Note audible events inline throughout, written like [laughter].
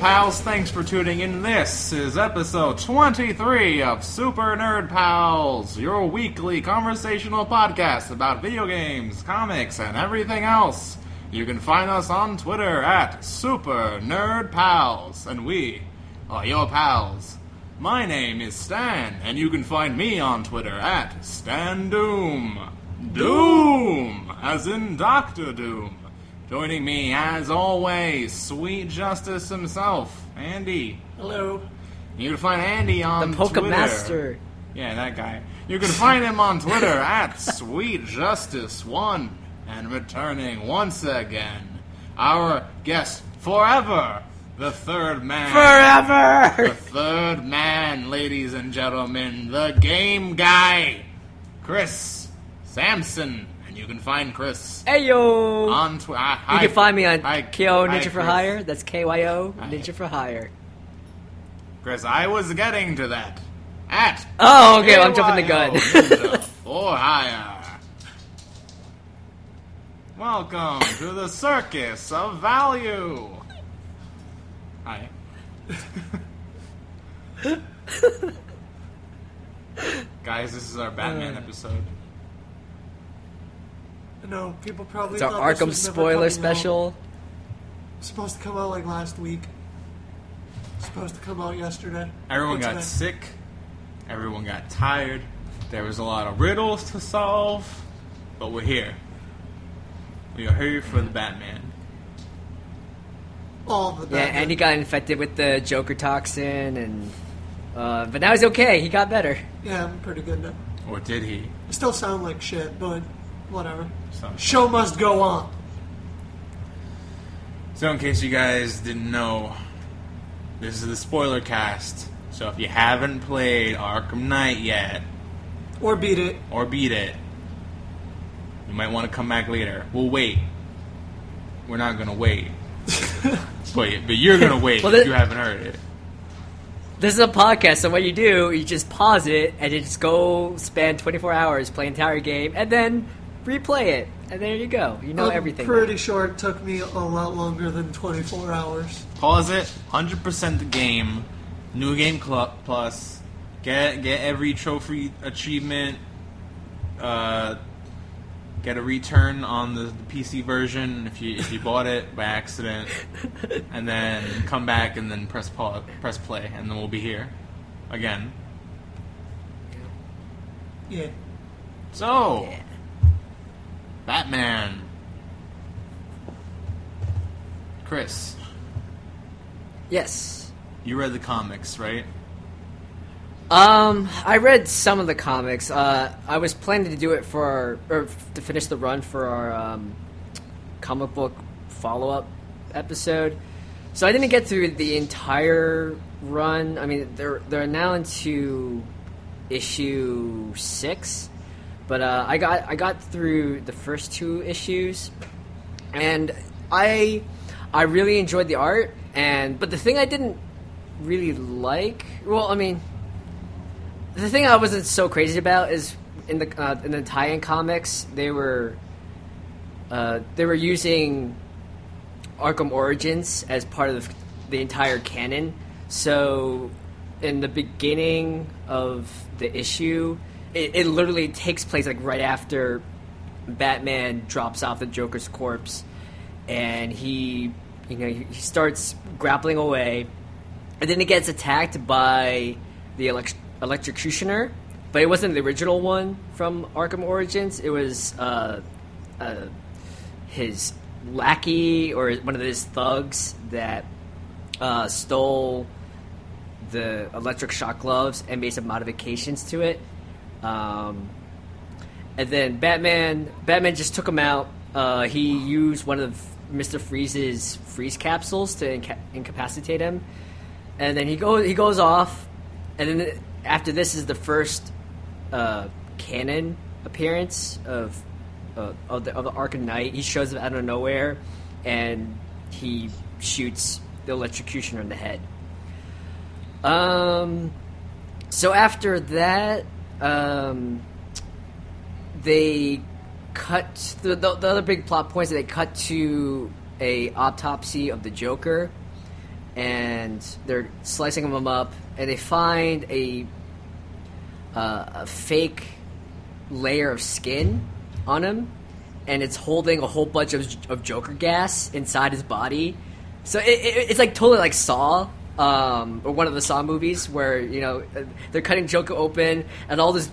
Pals? Thanks for tuning in. This is episode 23 of Super Nerd Pals, your weekly conversational podcast about video games, comics, and everything else. You can find us on Twitter at Super Nerd Pals, and we are your pals. My name is Stan, and you can find me on Twitter at Stan Doom. Doom, as in Doctor Doom. Joining me, as always, Sweet Justice himself, Andy. Hello. You can find Andy on The Polka Twitter. Master. Yeah, that guy. You can find him on Twitter [laughs] at Sweet Justice One, and returning once again, our guest forever, the third man. Forever! The third man, ladies and gentlemen, the game guy, Chris Sampson. And you can find Chris Hey yo! on Twitter. you can find me on hi, KO hi, Ninja for Chris. Hire. That's KYO Hi. Ninja for Hire. Chris, I was getting to that. At Oh, okay, I'm jumping the gun. [laughs] For hire. Welcome to the circus of value. Hi. [laughs] Guys, this is our Batman Uh. episode. I know people probably It's our thought this Arkham was spoiler coming special. It's supposed to come out like last week. Supposed to come out yesterday. Everyone got today. sick. Everyone got tired. There was a lot of riddles to solve. But we're here. We are here for the Batman. All the Yeah, and he got infected with the Joker toxin, and uh, but now he's okay. He got better. Yeah, I'm pretty good now. Or did he? I still sound like shit, but whatever. Show must go on. so in case you guys didn't know, this is the spoiler cast. So if you haven't played Arkham Knight yet, Or beat it. or beat it, you might want to come back later. We'll wait. We're not gonna wait. [laughs] but, but you're gonna [laughs] wait Well, if that- you haven't heard it. This is a podcast, so what you do, you just pause it and you just go spend 24 hours play the entire game, and then replay it, and there you go. You know I'm everything. pretty sure it took me a lot longer than 24 hours. Pause it. Hundred percent the game. New game cl- plus. Get get every trophy achievement. Uh, get a return on the, the PC version if you if you bought it by accident, [laughs] and then come back and then press pause, press play, and then we'll be here again. Yeah. So, Yeah. Batman. Chris, Yes. you read the comics, right? Um, I read some of the comics. Uh, I was planning to do it for our, or to finish the run for our um, comic book follow up episode. So I didn't get through the entire run. I mean, they're they're now into issue six, but uh, I got I got through the first two issues, and I I really enjoyed the art. And but the thing I didn't really like, well, I mean, the thing I wasn't so crazy about is in the uh, in the tie-in comics they were uh, they were using Arkham Origins as part of the, the entire canon. So in the beginning of the issue, it, it literally takes place like right after Batman drops off the Joker's corpse, and he you know he, starts grappling away, and then he gets attacked by the elect- electrocutioner. But it wasn't the original one from Arkham Origins. It was uh, uh, his lackey or one of his thugs that uh, stole the electric shock gloves and made some modifications to it. Um, and then Batman, Batman just took him out. Uh, he used one of Mister Freeze's freeze capsules to inca- incapacitate him, and then he goes he goes off. And then after this is the first uh, canon appearance of uh, of the of the Arkham Knight. He shows up out of nowhere, and he shoots the electrocutioner in the head. Um, so after that, um, they cut the, the the other big plot points. They cut to a autopsy of the Joker, and they're slicing him up, and they find a uh, a fake layer of skin on him, and it's holding a whole bunch of, of Joker gas inside his body. So it, it, it's like totally like Saw, um, or one of the Saw movies where you know they're cutting Joker open, and all this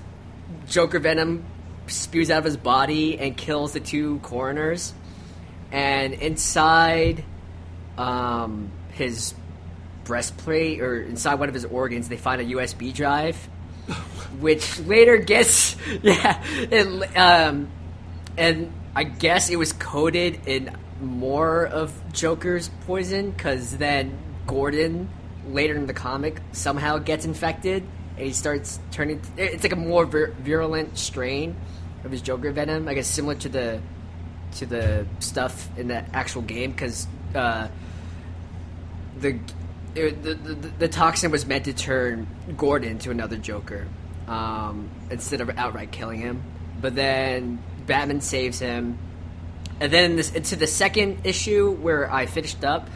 Joker venom spews out of his body and kills the two coroners. And inside um, his breastplate, or inside one of his organs, they find a USB drive, [laughs] which later gets [laughs] yeah, it, um, and I guess it was coated in more of Joker's poison because then Gordon later in the comic somehow gets infected and he starts turning. It's like a more vir- virulent strain of his Joker venom. I guess similar to the to the stuff in the actual game because uh, the, the, the the toxin was meant to turn Gordon to another Joker um, instead of outright killing him. But then Batman saves him, and then this into the second issue where I finished up.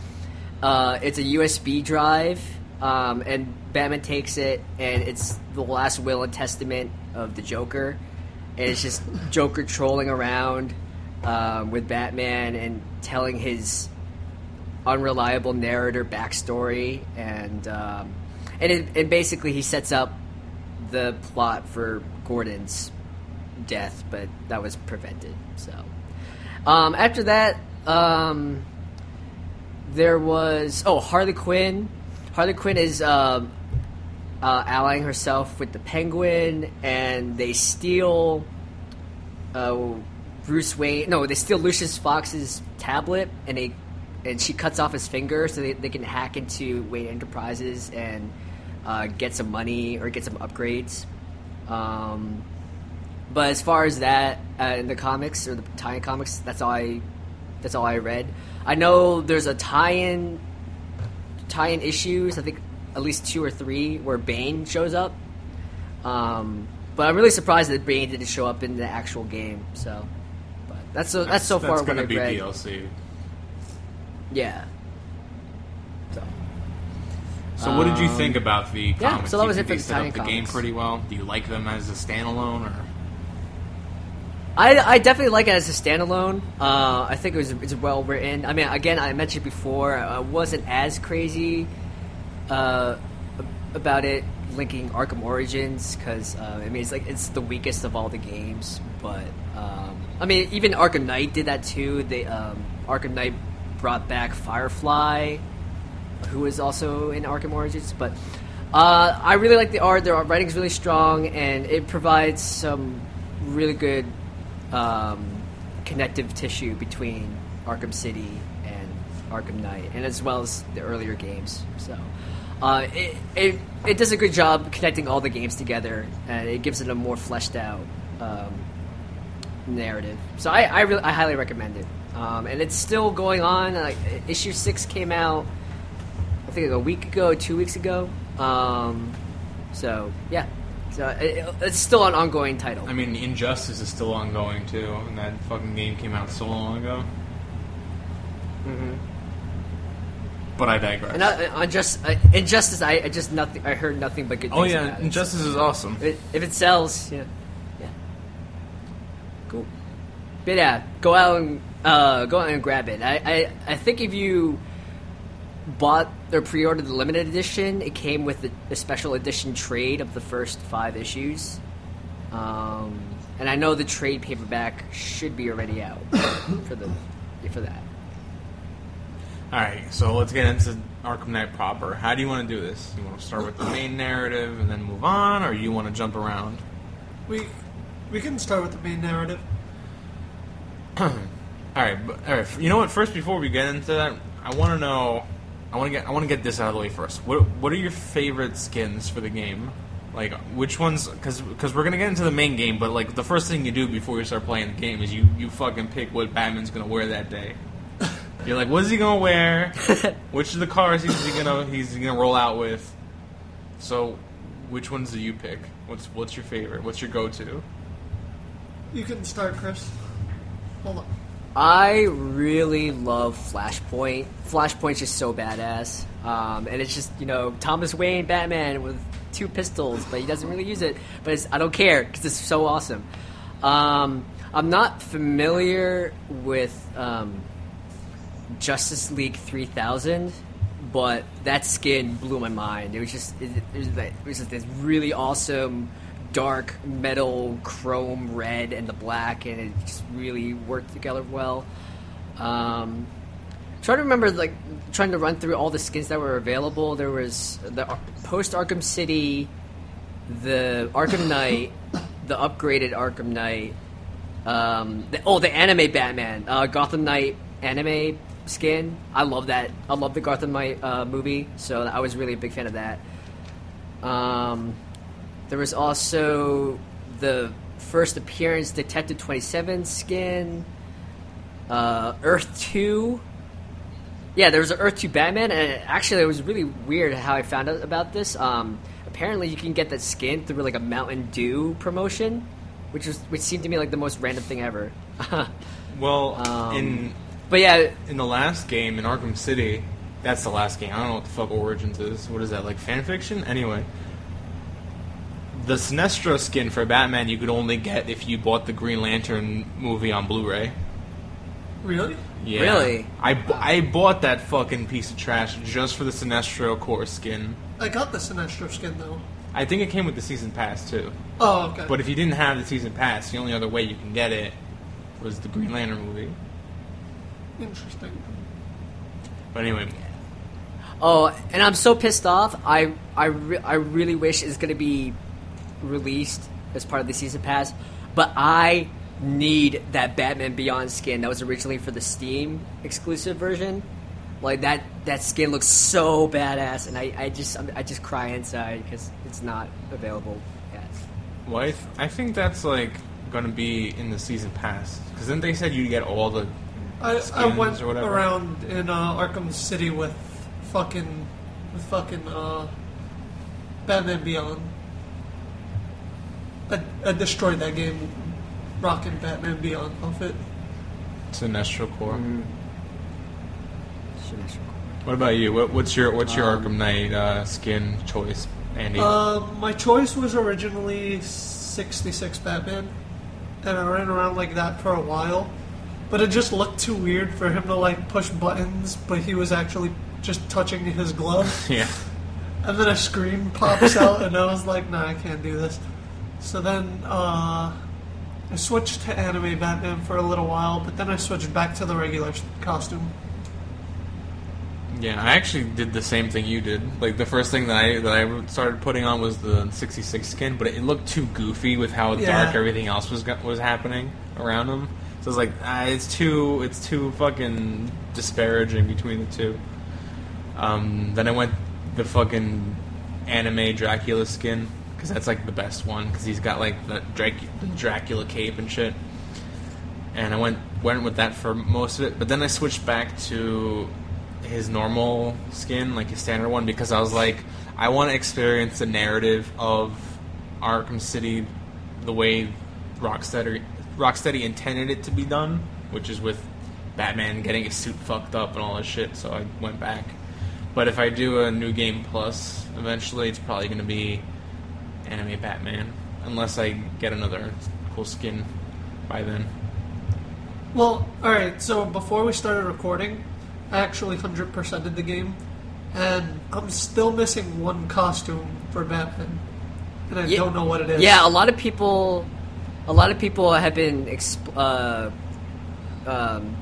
Uh, it's a USB drive, um, and Batman takes it, and it's the last will and testament of the Joker, and it's just [laughs] Joker trolling around um, with Batman and telling his unreliable narrator backstory, and um, and it, and basically he sets up the plot for Gordon's death, but that was prevented. So um, after that, um, there was oh Harley Quinn. Harley Quinn is uh, uh, allying herself with the Penguin, and they steal uh, Bruce Wayne. No, they steal Lucius Fox's tablet, and they and she cuts off his finger so they, they can hack into Wayne Enterprises and uh, get some money or get some upgrades. Um, but as far as that uh, in the comics or the tie-in comics, that's all I that's all I read. I know there's a tie-in tie-in issues. I think at least two or three where Bane shows up. Um, but I'm really surprised that Bane didn't show up in the actual game. So, but that's so that's, so far That's what gonna I've be read. DLC. Yeah. So. So, what did you Um, think about the Comics? yeah, so that you was it for they the set up the game pretty well. Do you like them as a standalone, or I, I definitely like it as a standalone. Uh, I think it was it's well written. I mean, again, I mentioned before, I wasn't as crazy uh, about it linking Arkham Origins because uh, I mean it's like it's the weakest of all the games. But um, I mean, even Arkham Knight did that too. They um, Arkham Knight brought back Firefly, who was also in Arkham Origins. But uh, I really like the art. The writing's really strong, and it provides some really good um, connective tissue between Arkham City and Arkham Knight, and as well as the earlier games. So uh, it, it it does a good job connecting all the games together, and it gives it a more fleshed out um, narrative. So I I, really, I highly recommend it, um, and it's still going on. Like issue six came out, I think like a week ago, two weeks ago. Um, so yeah, so it, it's still an ongoing title. I mean, Injustice is still ongoing too, and that fucking game came out so long ago. Mhm. But I digress. And I, on just uh, Injustice, I, I just nothing. I heard nothing but good. oh yeah. Injustice is awesome. If it, if it sells, yeah, yeah, cool. But yeah, go out and uh, go out and grab it. I, I, I think if you bought or pre-ordered the limited edition, it came with the, the special edition trade of the first five issues. Um, and I know the trade paperback should be already out [coughs] for the for that. All right, so let's get into Arkham Knight proper. How do you want to do this? You want to start with the main narrative and then move on, or you want to jump around? We we can start with the main narrative. [coughs] All right, but, all right. You know what? First, before we get into that, I want to know. I want to get. I want to get this out of the way first. What What are your favorite skins for the game? Like which ones? Because we're gonna get into the main game, but like the first thing you do before you start playing the game is you you fucking pick what Batman's gonna wear that day. [laughs] You're like, what is he gonna wear? which of the cars is he gonna he's gonna roll out with? So, which ones do you pick? What's What's your favorite? What's your go to? You can start, Chris. Hold on. I really love Flashpoint. Flashpoint's just so badass, um, and it's just you know Thomas Wayne Batman with two pistols, but he doesn't really use it. But I don't care because it's so awesome. Um, I'm not familiar with um, Justice League 3000, but that skin blew my mind. It was just it, it was, like, it was just this really awesome dark metal chrome red and the black, and it just really worked together well. Um, trying to remember, like trying to run through all the skins that were available. There was the post Arkham City, the Arkham [laughs] Knight, the upgraded Arkham Knight. Um, the, oh, the anime Batman, uh, Gotham Knight anime skin. I love that. I love the Gotham Knight uh, movie, so I was really a big fan of that. Um, there was also the first appearance Detective 27 skin, uh, Earth 2. Yeah, there was an Earth 2 Batman, and actually, it was really weird how I found out about this. Um, apparently, you can get that skin through like a Mountain Dew promotion, which was which seemed to me like the most random thing ever. [laughs] Well, Um, in but yeah, in the last game in Arkham City, that's the last game. I don't know what the fuck Origins is. What is that like fan fiction? Anyway, the Sinestro skin for Batman you could only get if you bought the Green Lantern movie on Blu-ray. Really? Yeah. Really? I, bu- I bought that fucking piece of trash just for the Sinestro Corps skin. I got the Sinestro skin though. I think it came with the season pass too. Oh, okay. But if you didn't have the season pass, the only other way you can get it was the Green Lantern movie. Interesting. But anyway, Oh, and I'm so pissed off. I I, re- I really wish it's going to be released as part of the season pass, but I need that Batman Beyond skin that was originally for the Steam exclusive version. Like that that skin looks so badass, and I, I just I just cry inside because it's not available yet. well, I, th- I think that's like going to be in the season pass because then they said you get all the I, I skins went or whatever. around in uh, Arkham City with fucking with fucking uh, Batman Beyond. I, I destroyed that game, rocking Batman Beyond outfit. Sinestro Corps. Mm. What about you? What, what's your what's your Um, Arkham Knight uh, skin choice, Andy? Uh, my choice was originally 66 Batman, and I ran around like that for a while. But it just looked too weird for him to like push buttons, but he was actually just touching his glove. [laughs] yeah. And then a screen pops out, and I was like, nah, I can't do this. So then uh, I switched to anime Batman for a little while, but then I switched back to the regular costume. Yeah, I actually did the same thing you did. Like the first thing that I that I started putting on was the '66 skin, but it looked too goofy with how Yeah. dark everything else was was happening around him. So it's like ah, it's too it's too fucking disparaging between the two. Um, then I went the fucking anime Dracula skin because that's like the best one because he's got like the, Drac- the Dracula cape and shit. And I went went with that for most of it, but then I switched back to his normal skin, like his standard one, because I was like, I want to experience the narrative of Arkham City the way Rocksteady Rocksteady intended it to be done, which is with Batman getting his suit fucked up and all this shit. So I went back. But if I do a new game plus, eventually it's probably going to be anime Batman, unless I get another cool skin by then. Well, alright, so before we started recording, I actually 100%ed the game, and I'm still missing one costume for Batman. And I Yeah. don't know what it is. Yeah, a lot of people, a lot of people have been exp- uh, um,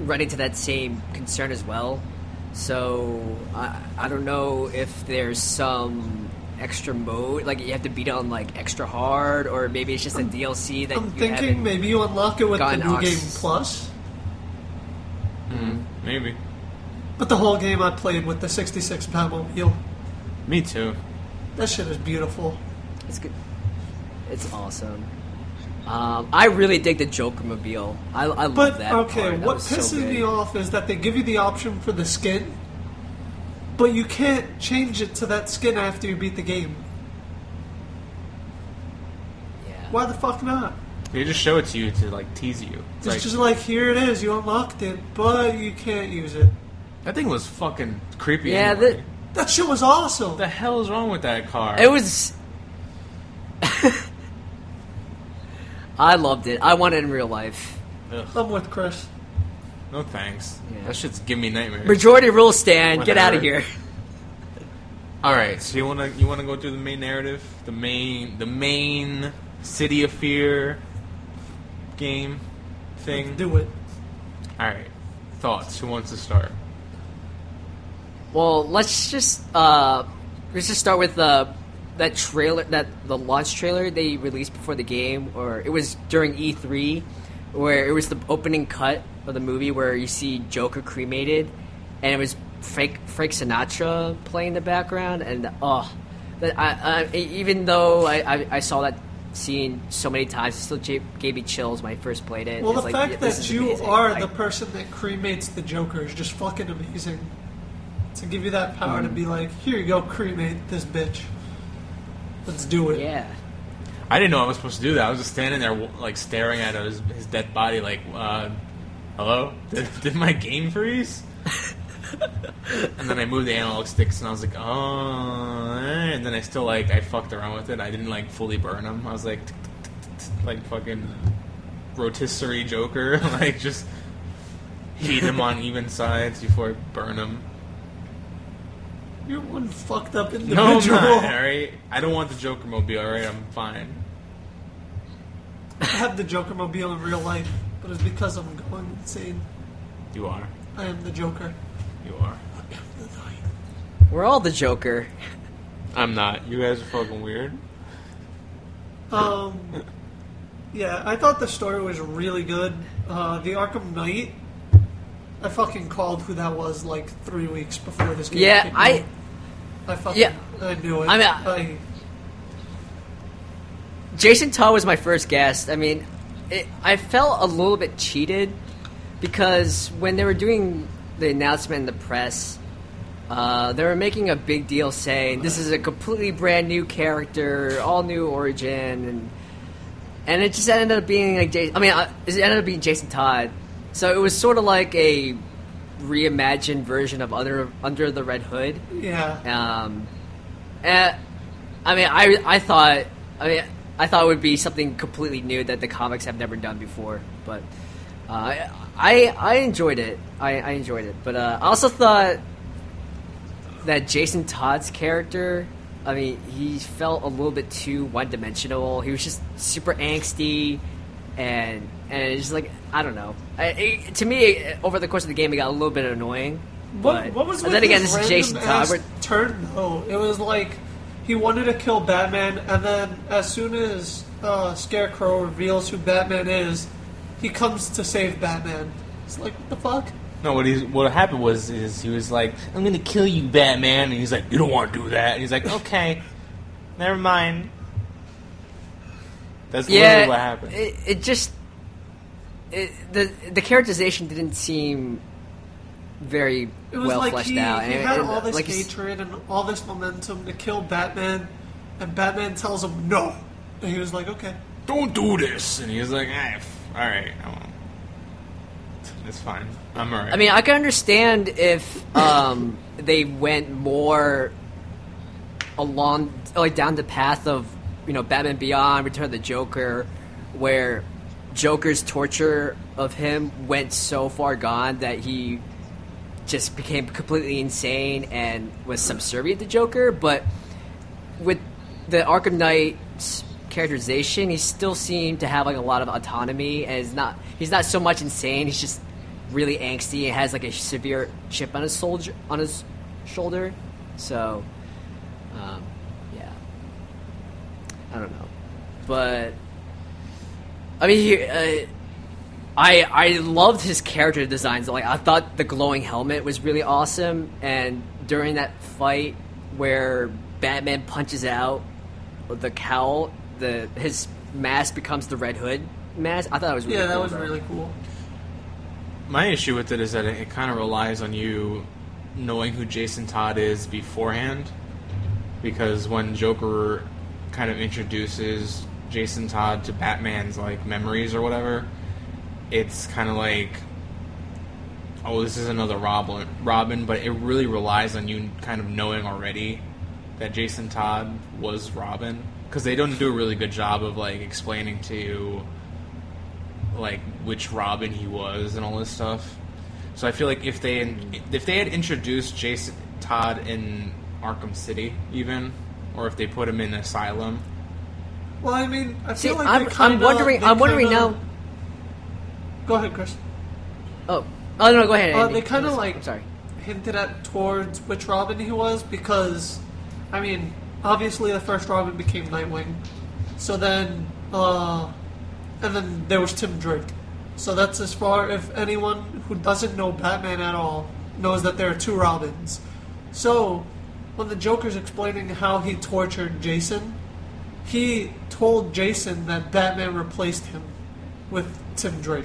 running to that same concern as well. So I, I don't know if there's some extra mode, like you have to beat it on like extra hard, or maybe it's just a DLC that I'm you thinking maybe you unlock it with the new ox- game plus. Mm, maybe. But the whole game I played with the 66 Batmobile. Me too. That shit is beautiful. It's good. It's awesome. Um, I really dig the Joker mobile. I, I love But that. okay, part. What was so pisses good. me off is that they give you the option for the skin, but you can't change it to that skin after you beat the game. Yeah. Why the fuck not? They just show it to you to like tease you. It's It's like, just like here it is, you unlocked it, but you can't use it. that thing was fucking creepy. Yeah, anyway. That shit was awesome. The hell is wrong with that car? It was. [laughs] I loved it. I want it in real life. Ugh, I'm with Chris. No thanks. Yeah. That shit's giving me nightmares. Majority rule stand. Get out of here. [laughs] All right, so you wanna you wanna go through the main narrative, the main the main City of Fear game thing. Do it. All right, thoughts. Who wants to start? Well, let's just uh, let's just start with uh, that trailer, that the launch trailer they released before the game, or it was during E3, where it was the opening cut of the movie where you see Joker cremated, and it was Frank Frank Sinatra playing the background, and oh, that I, I even though I, I, I saw that scene so many times, it still gave me chills when I first played it. Well, the like, fact yeah, that you amazing. are Like, the person that cremates the Joker is just fucking amazing. To give you that power Mm. to be like, here you go, cremate this bitch. Let's do it. yeah. I didn't know I was supposed to do that. I was just standing there, like staring at his, his dead body, like, uh, "Hello, [laughs] did, did my game freeze?" and then I moved the analog sticks, and I was like, "Oh," eh," and then I still like I fucked around with it. I didn't like fully burn them. I was like, like fucking rotisserie Joker, [laughs] like just heat them on [laughs] even sides before I burn him. You're one fucked up No, individual. I'm not. All right, I don't want the Joker mobile. All right, I'm fine. I have the Joker mobile in real life, but it's because I'm going insane. You are. I am the Joker. You are. I am the night. We're all the Joker. I'm not. You guys are fucking weird. Um, yeah, I thought the story was really good. Uh, the Arkham Knight, I fucking called who that was like three weeks before this game. Yeah, came I- out. I fucking, yeah. I knew it. I mean, I, Jason Todd was my first guest. I mean, it, I felt a little bit cheated because when they were doing the announcement in the press, uh, they were making a big deal saying this is a completely brand new character, all new origin, and and it just ended up being like Jason. I mean, uh, it ended up being Jason Todd. So it was sort of like a reimagined version of Under Under the Red Hood. yeah. Um, and, I mean, I I thought, I mean, I thought it would be something completely new that the comics have never done before. But uh, I I enjoyed it. I, I enjoyed it. But uh, I also thought that Jason Todd's character. I mean, he felt a little bit too one dimensional. He was just super angsty, and and it's just like I don't know. I, it, to me, over the course of the game, it got a little bit annoying. What, but- what was but with then again, this this is Jason Todd. ass We're- turn though? It was like he wanted to kill Batman, and then as soon as uh, Scarecrow reveals who Batman is, he comes to save Batman. It's like what the fuck? No, what he's what happened was is he was like, "I'm gonna kill you, Batman," and he's like, "You don't want to do that." And he's like, [laughs] "Okay, never mind." That's literally yeah, what happened. It, it just it, the the characterization didn't seem very It was well like fleshed he, out. he and- had and, all this like, hatred and all this momentum to kill Batman, and Batman tells him no, and he was like, okay. don't do this, and he was like, ah, f- "All right, I won't." It's fine. I'm alright. I mean, I can understand if um, they went more along, like down the path of you know Batman Beyond, Return of the Joker, where Joker's torture of him went so far gone that he just became completely insane and was subservient to Joker. But with the Arkham Knight's characterization, he still seemed to have like a lot of autonomy, and is not he's not so much insane. He's just really angsty and has like a severe chip on his soldier on his shoulder. So, um, I don't know, but I mean, he, uh, I I loved his character designs. Like I thought the glowing helmet was really awesome, and during that fight where Batman punches out the cowl, the his mask becomes the Red Hood mask. I thought it was really Yeah, that cool, was though. really cool. My issue with it is that it, it kind of relies on you knowing who Jason Todd is beforehand, because when Joker kind of introduces Jason Todd to Batman's like memories or whatever, it's kind of like, oh, this is another Robin. Robin, but it really relies on you kind of knowing already that Jason Todd was Robin because they don't do a really good job of like explaining to you like which Robin he was and all this stuff. So I feel like if they if they had introduced Jason Todd in Arkham City, even, or if they put him in Asylum, Well, I mean, I See, feel like I'm, they kinda, I'm wondering. I'm wondering kinda- now. Go ahead, Chris. Oh, oh no, go ahead. Uh, they kind of like I'm sorry. hinted at towards which Robin he was because, I mean, obviously the first Robin became Nightwing, so then, uh, and then there was Tim Drake. So that's as far if anyone who doesn't know Batman at all knows that there are two Robins. So when the Joker's explaining how he tortured Jason, he told Jason that Batman replaced him with Tim Drake.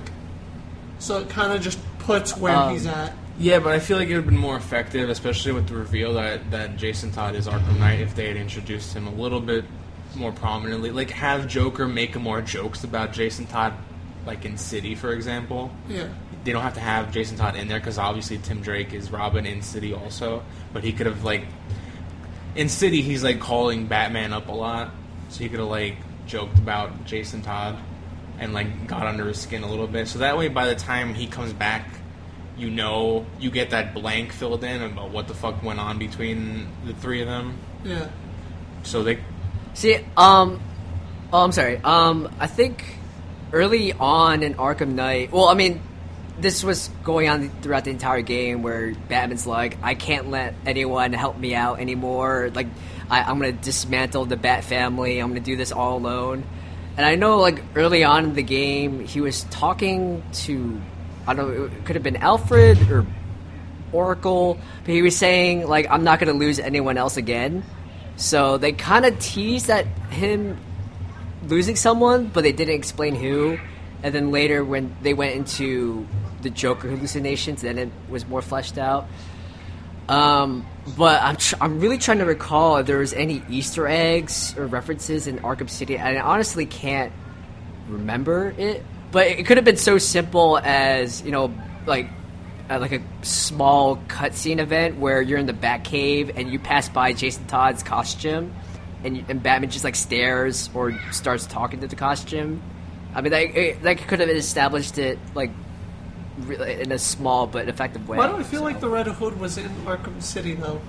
So it kind of just puts where Um, he's at. Yeah, but I feel like it would have been more effective, especially with the reveal that, that Jason Todd is Arkham Knight, if they had introduced him a little bit more prominently. Like, have Joker make more jokes about Jason Todd, like in City, for example. Yeah. They don't have to have Jason Todd in there because obviously Tim Drake is Robin in City also. But he could have, like, in City, he's like calling Batman up a lot. So he could have, like, joked about Jason Todd and, like, got under his skin a little bit. So that way, by the time he comes back, you know, you get that blank filled in about what the fuck went on between the three of them. Yeah. So they, See, um, oh, I'm sorry. Um, I think early on in Arkham Knight, well, I mean, this was going on throughout the entire game where Batman's like, I can't let anyone help me out anymore. Like, I, I'm gonna dismantle the Bat family. I'm gonna do this all alone. And I know, like, early on in the game, he was talking to, I don't know, it could have been Alfred or Oracle, but he was saying, like, I'm not gonna lose anyone else again. So they kind of teased at him losing someone, but they didn't explain who. And then later, when they went into the Joker hallucinations, then it was more fleshed out. Um, but I'm tr- I'm really trying to recall if there was any Easter eggs or references in Arkham City. I honestly can't remember it, but it could have been so simple as you know, like uh, like a small cutscene event where you're in the Batcave and you pass by Jason Todd's costume, and you, and Batman just like stares or starts talking to the costume. I mean, that it, that could have established it like re- in a small but effective way. Why do I feel so. like the Red Hood was in Arkham City though?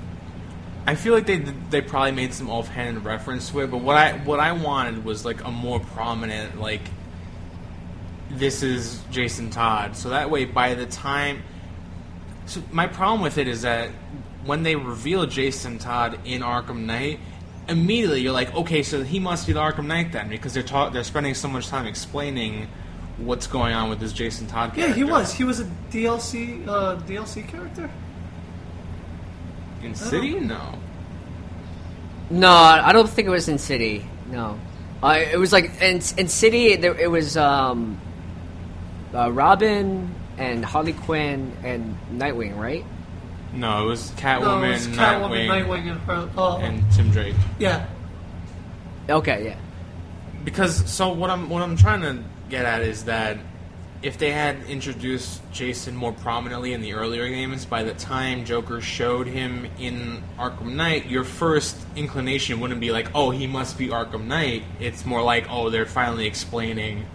I feel like they they probably made some offhand reference to it, but what I what I wanted was like a more prominent like this is Jason Todd. So that way by the time so my problem with it is that when they reveal Jason Todd in Arkham Knight, immediately you're like, okay, so he must be the Arkham Knight then because they're ta- they're spending so much time explaining what's going on with this Jason Todd character. Yeah, he was. He was a DLC uh, DLC character. in City? No. No, I don't think it was in City. No, uh, it was like in in City. There, it was um, uh, Robin and Harley Quinn and Nightwing, right? No, it was No, Catwoman, it was Catwoman, Nightwing, Nightwing, and her. Uh, and Tim Drake. yeah, Okay, yeah. Because so what I'm what I'm trying to get at is that if they had introduced Jason more prominently in the earlier games, by the time Joker showed him in Arkham Knight, your first inclination wouldn't be like, "Oh, he must be Arkham Knight." It's more like, "Oh, they're finally explaining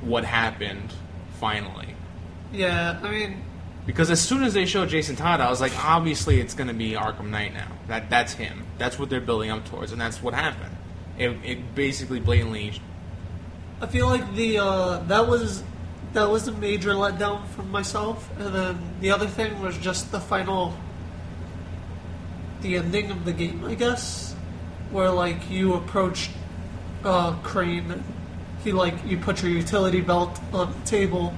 what happened." Finally, yeah. I mean, because as soon as they showed Jason Todd, I was like, obviously it's going to be Arkham Knight now. That that's him. That's what they're building up towards, and that's what happened. It, it basically blatantly I feel like the uh, that was that was a major letdown for myself, and then the other thing was just the final, the ending of the game, I guess, where like you approach uh, Crane, he like you put your utility belt on the table,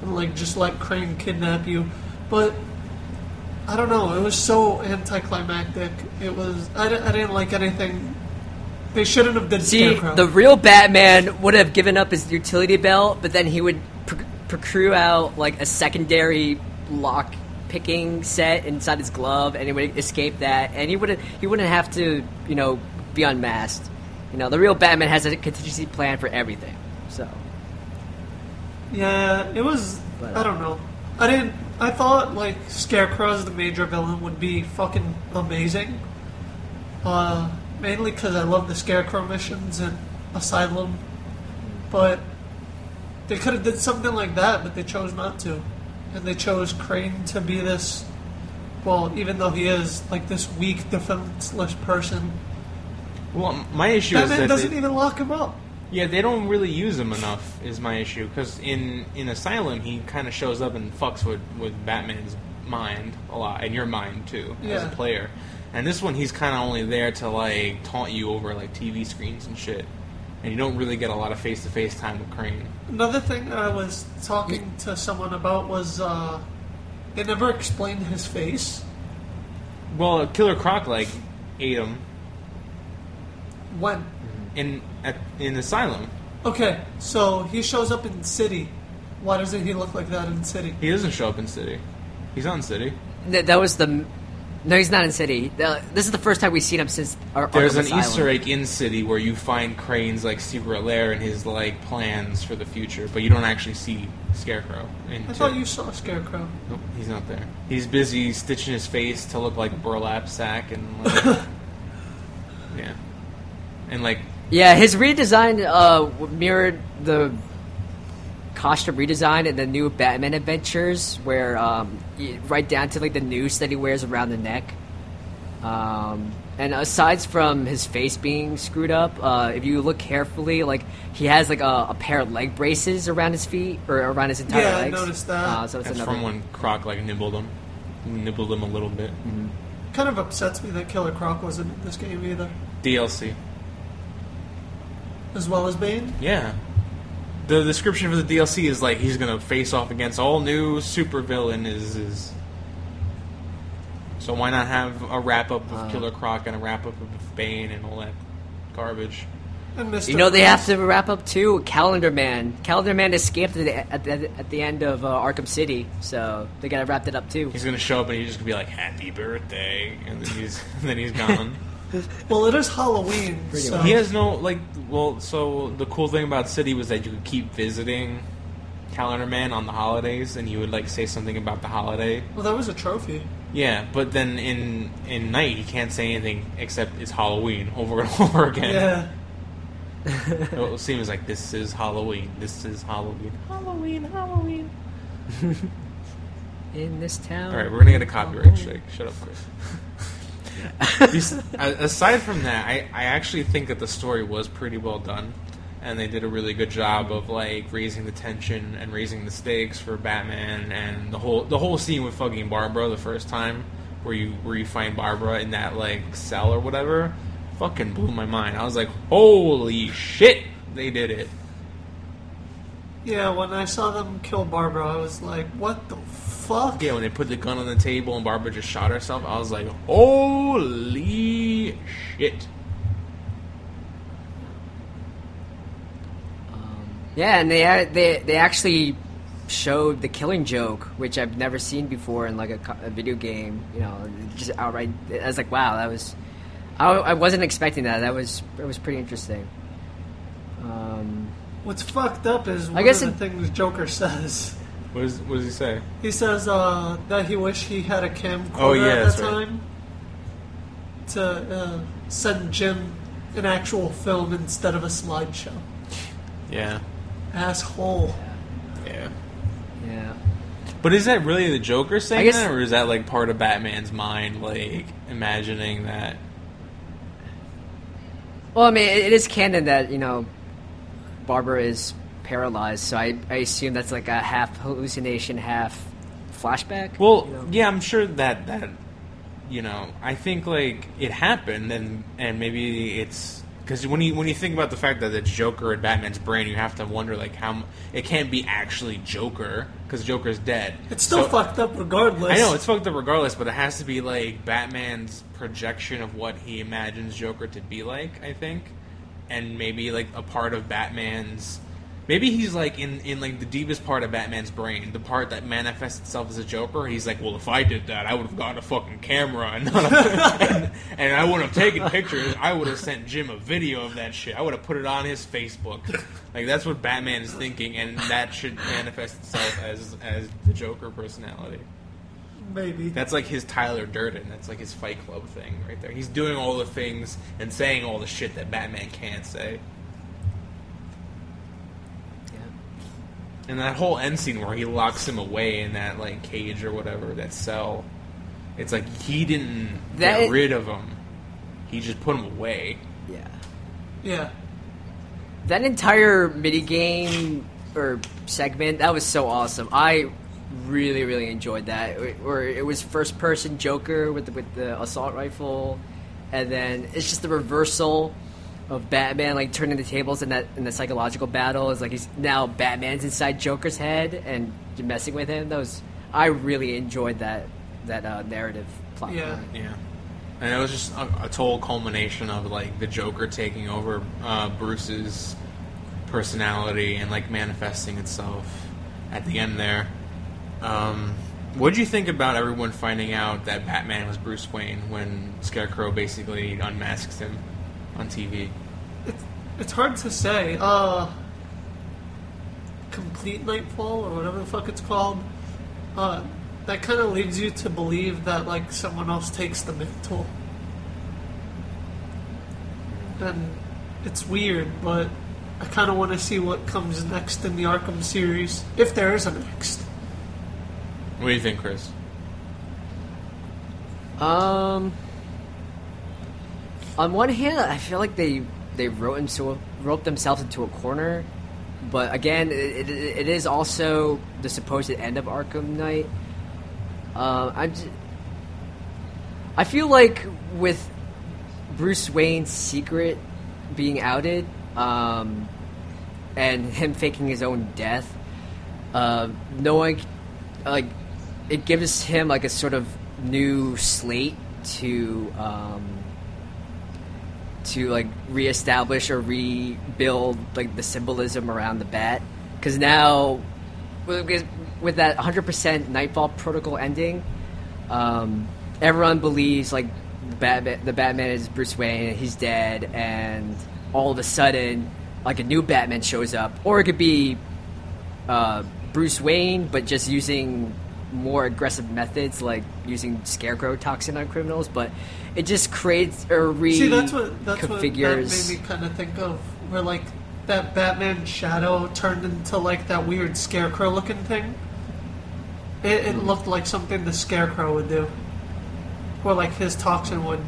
and like just let Crane kidnap you, but. I don't know. It was so anticlimactic. It was. I, di- I didn't like anything. They shouldn't have did See, Scarecrow. the real Batman would have given up his utility belt, but then he would pr- procure out like a secondary lock picking set inside his glove, and he would escape that, and he wouldn't he wouldn't have to you know be unmasked. You know, the real Batman has a contingency plan for everything. So Yeah, it was. But- I don't know. I didn't. I thought like Scarecrow as the major villain would be fucking amazing. Uh, mainly because I love the Scarecrow missions and Asylum, but they could have did something like that, but they chose not to, and they chose Crane to be this. Well, even though he is like this weak, defenseless person, Well, my issue is Batman that doesn't they- even lock him up. yeah, they don't really use him enough. Is my issue because in in Asylum he kind of shows up and fucks with with Batman's mind a lot, and your mind too as a player. And this one, he's kind of only there to like taunt you over like TV screens and shit, and you don't really get a lot of face to face time with Crane. Another thing that I was talking to someone about was uh, they never explained his face. Well, Killer Croc like ate him When? in at, in Asylum. Okay, so he shows up in City. Why doesn't he look like that in City? He doesn't show up in City. He's on City. th- that was the. No, he's not in City. This is the first time we've seen him since. Ar- There's Arkham an Asylum. Easter egg in City where you find Crane's like secret lair and his like plans for the future, but you don't actually see Scarecrow. In I thought you saw Scarecrow. Nope, he's not there. He's busy stitching his face to look like a burlap sack and like, [laughs] yeah, and like Yeah, his redesign uh, mirrored the costume redesign in the new Batman Adventures, where um, y- right down to like the noose that he wears around the neck. Um, and aside from his face being screwed up, uh, if you look carefully, like he has like a, a pair of leg braces around his feet or around his entire Yeah, I legs. noticed that. Uh, so it's that's another. from when Croc like nibbled him, nibbled him a little bit. Kind of upsets me that Killer Croc wasn't in this game either, DLC, as well as Bane. yeah. The description for the DLC is like he's gonna face off against all new supervillain is is. So why not have a wrap up of Uh. Killer Croc and a wrap up of Bane and all that garbage? You know they have to wrap up too. Calendar Man. Calendar Man escaped at the, at the, at the end of uh, Arkham City, so they gotta wrap it up too. He's gonna show up and he's just gonna be like, "Happy birthday," and then he's [laughs] and then he's gone. Well, it is Halloween, so he has no like. Well, so the cool thing about City was that you could keep visiting Calendar Man on the holidays, and he would like say something about the holiday. well, that was a trophy. Yeah, but then in in Knight he can't say anything except it's Halloween over and [laughs] over again. Yeah. [laughs] It seems like this is Halloween. This is Halloween. Halloween. Halloween. [laughs] In this town. All right, we're gonna get a copyright strike. Shut up, Chris. [laughs] Aside from that, I, I actually think that the story was pretty well done, and they did a really good job of like raising the tension and raising the stakes for Batman and the whole the whole scene with fucking Barbara the first time, where you where you find Barbara in that like cell or whatever, fucking blew my mind. I was like, holy shit, they did it. Yeah, when I saw them kill Barbara, I was like, what the fuck? Yeah, when they put the gun on the table and Barbara just shot herself, I was like, holy shit. Yeah, and they they they actually showed the Killing Joke, which I've never seen before in like a, a video game. You know, just outright. I was like, wow, that was. I, I wasn't expecting that. That was it was pretty interesting. Um, What's fucked up is one guess of the it- things Joker [laughs] says. What, is, what does he say? He says uh, that he wished he had a camcorder Oh, yeah, at that's that right. time to uh, send Jim an actual film instead of a slideshow. Yeah. Asshole. Yeah. yeah. But is that really the Joker saying guess- that, or is that like part of Batman's mind, like imagining that? Well, I mean, it, it is canon that you know, Barbara is paralyzed, so I, I assume that's like a half hallucination, half flashback. Well, you know? yeah, I'm sure that that you know, I think like it happened, and and maybe it's because when you when you think about the fact that it's Joker in Batman's brain, you have to wonder like how it can't be actually Joker because Joker's dead. It's still So- fucked up regardless. I know it's fucked up regardless, but it has to be like Batman's projection of what he imagines Joker to be like. I think, and maybe like a part of Batman's. Maybe he's like in, in like the deepest part of Batman's brain, the part that manifests itself as a Joker. He's like, well, if I did that, I would have gotten a fucking camera and, a, [laughs] and, and I wouldn't have taken pictures. I would have sent Jim a video of that shit. I would have put it on his Facebook. Like that's what Batman is thinking, and that should manifest itself as as the Joker personality. Maybe. That's like his Tyler Durden. That's like his Fight Club thing right there. He's doing all the things and saying all the shit that Batman can't say. And that whole end scene where he locks him away in that like cage or whatever, that cell. It's like he didn't That- get rid of him. He just put him away. Yeah. Yeah. That entire mini game or segment that was so awesome. I really really enjoyed that. Where it was first person Joker with the, with the assault rifle, and then it's just the reversal of Batman like turning the tables in that in the psychological battle. Is like he's now Batman's inside Joker's head and you're messing with him. That was I really enjoyed that that uh, narrative plot. Yeah. line. Yeah. And it was just a, a total culmination of like the Joker taking over uh, Bruce's personality and like manifesting itself at the end there. Um, what did you think about everyone finding out that Batman was Bruce Wayne when Scarecrow basically unmasks him on TV? It's, it's hard to say. Uh, complete Knightfall, or whatever the fuck it's called, uh, that kind of leads you to believe that, like, someone else takes the mantle. And it's weird, but I kind of want to see what comes next in the Arkham series, if there is a next. What do you think, Chris? Um, on one hand, I feel like they they wrote into wrote themselves into a corner, but again, it, it, it is also the supposed end of Arkham Knight. Uh, I'm. j- I feel like with Bruce Wayne's secret being outed, um, and him faking his own death, uh, knowing like it gives him like a sort of new slate to um, to like reestablish or rebuild like the symbolism around the bat because now with, with that 100% Knightfall protocol ending, um, everyone believes like Batman, the Batman is Bruce Wayne he's dead, and all of a sudden like a new Batman shows up, or it could be uh, Bruce Wayne, but just using more aggressive methods, like using scarecrow toxin on criminals. But it just creates or re See, that's what that's what that configures. made me kind of think of, where like that Batman shadow turned into like that weird scarecrow looking thing. It, it hmm. looked like something the scarecrow would do, or like his toxin would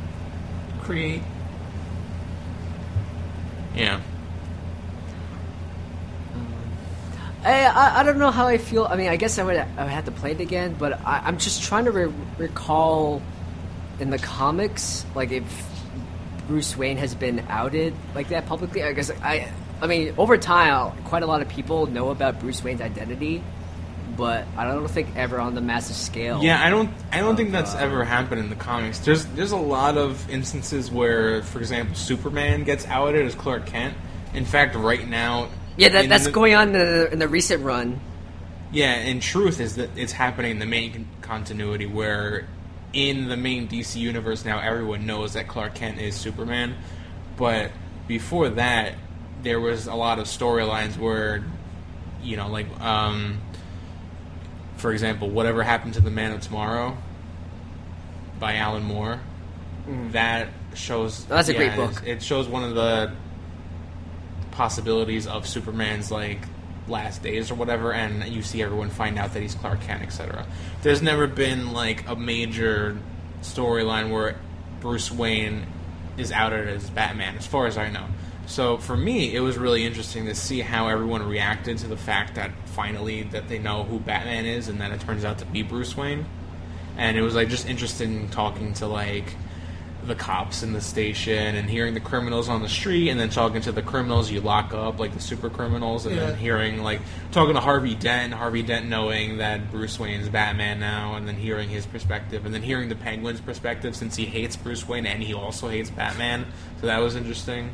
create. Yeah. I, I I don't know how I feel. I mean, I guess I would I would have to play it again, but I, I'm just trying to re- recall in the comics, like if Bruce Wayne has been outed like that publicly. I guess I I mean, over time, quite a lot of people know about Bruce Wayne's identity, but I don't think ever on the massive scale. Yeah, I don't. I don't think that's uh, ever happened in the comics. There's there's a lot of instances where, for example, Superman gets outed as Clark Kent. In fact, right now, yeah, that, that's the- going on in the, in the recent run. Yeah, and truth is that it's happening in the main continuity where in the main DC universe now everyone knows that Clark Kent is Superman. But before that, there was a lot of storylines where, you know, like, um, for example, whatever happened to the Man of Tomorrow by Alan Moore. That shows. That's a great book. It shows one of the possibilities of Superman's like last days or whatever, and you see everyone find out that he's Clark Kent, etc. There's never been like a major storyline where Bruce Wayne is outed as Batman, as far as I know. So for me, it was really interesting to see how everyone reacted to the fact that finally that they know who Batman is, and then it turns out to be Bruce Wayne. And it was like just interesting talking to like the cops in the station and hearing the criminals on the street and then talking to the criminals you lock up like the super criminals and Yeah. then hearing like talking to Harvey Dent Harvey Dent knowing that Bruce Wayne's Batman now and then hearing his perspective and then hearing the Penguin's perspective since he hates Bruce Wayne and he also hates Batman so that was interesting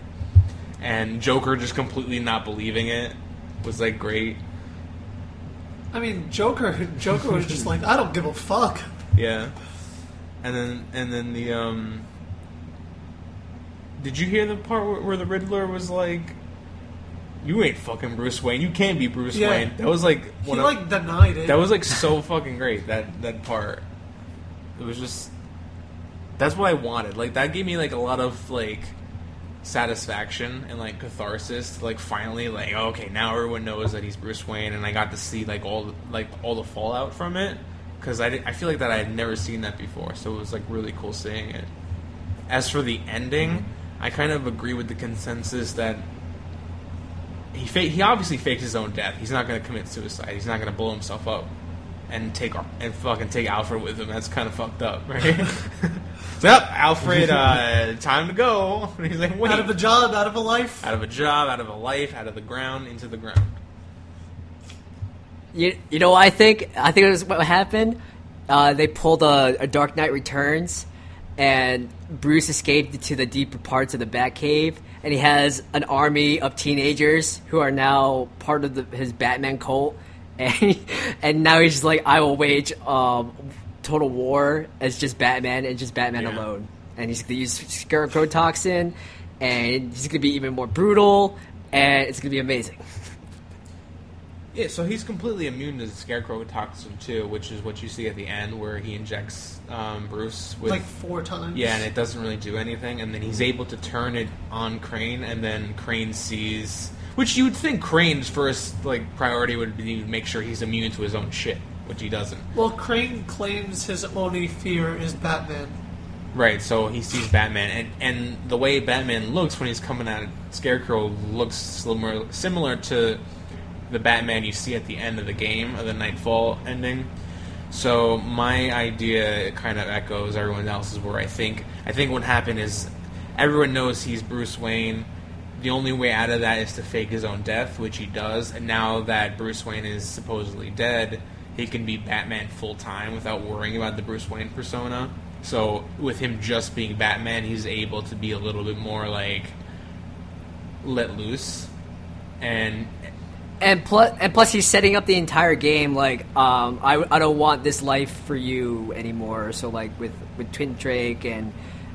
and Joker just completely not believing it was like great. I mean, Joker. Joker was just like, I don't give a fuck. Yeah, and then and then the um. Did you hear the part where, where the Riddler was like, "You ain't fucking Bruce Wayne. You can't be Bruce Yeah. Wayne." That was like He one of- like denied it. That was like so fucking great. That that part. It was just. That's what I wanted. Like that gave me like a lot of like satisfaction and like catharsis. Like finally, like okay, now everyone knows that he's Bruce Wayne, and I got to see like all like all the fallout from it. Because I, I feel like that I had never seen that before, so it was like really cool seeing it. As for the ending, I kind of agree with the consensus that he fa- he obviously faked his own death. He's not going to commit suicide. He's not going to blow himself up and take and fucking take Alfred with him. That's kind of fucked up, right? [laughs] so, yep, Alfred, uh, [laughs] time to go. And [laughs] he's like, wait, out of a job, out of a life. out of a job, out of a life, out of the ground, into the ground. You, you know I think? I think it was what happened. Uh, they pulled a, a Dark Knight Returns, and Bruce escaped to the deeper parts of the Batcave, and he has an army of teenagers who are now part of the, his Batman cult, [laughs] and he- and now he's just like, I will wage um, total war as just Batman and just Batman Yeah. alone, and he's gonna use Scarecrow toxin, and he's gonna be even more brutal, and it's gonna be amazing. Yeah, so he's completely immune to the Scarecrow toxin too, which is what you see at the end where he injects um, Bruce with like four times. Yeah, and it doesn't really do anything, and then he's able to turn it on Crane, and then Crane sees, which you would think Crane's first like priority would be to make sure he's immune to his own shit, which he doesn't. Well, Crane claims his only fear is Batman. Right, so he sees Batman, and and the way Batman looks when he's coming at Scarecrow looks similar similar to the Batman you see at the end of the game of the Knightfall ending. So my idea kind of echoes everyone else's. Where I think I think what happened is everyone knows he's Bruce Wayne. The only way out of that is to fake his own death, which he does. And now that Bruce Wayne is supposedly dead, he can be Batman full time without worrying about the Bruce Wayne persona. So with him just being Batman, he's able to be a little bit more like let loose. And And plus, and plus, he's setting up the entire game like, um, I, I don't want this life for you anymore. So like with with Tim Drake and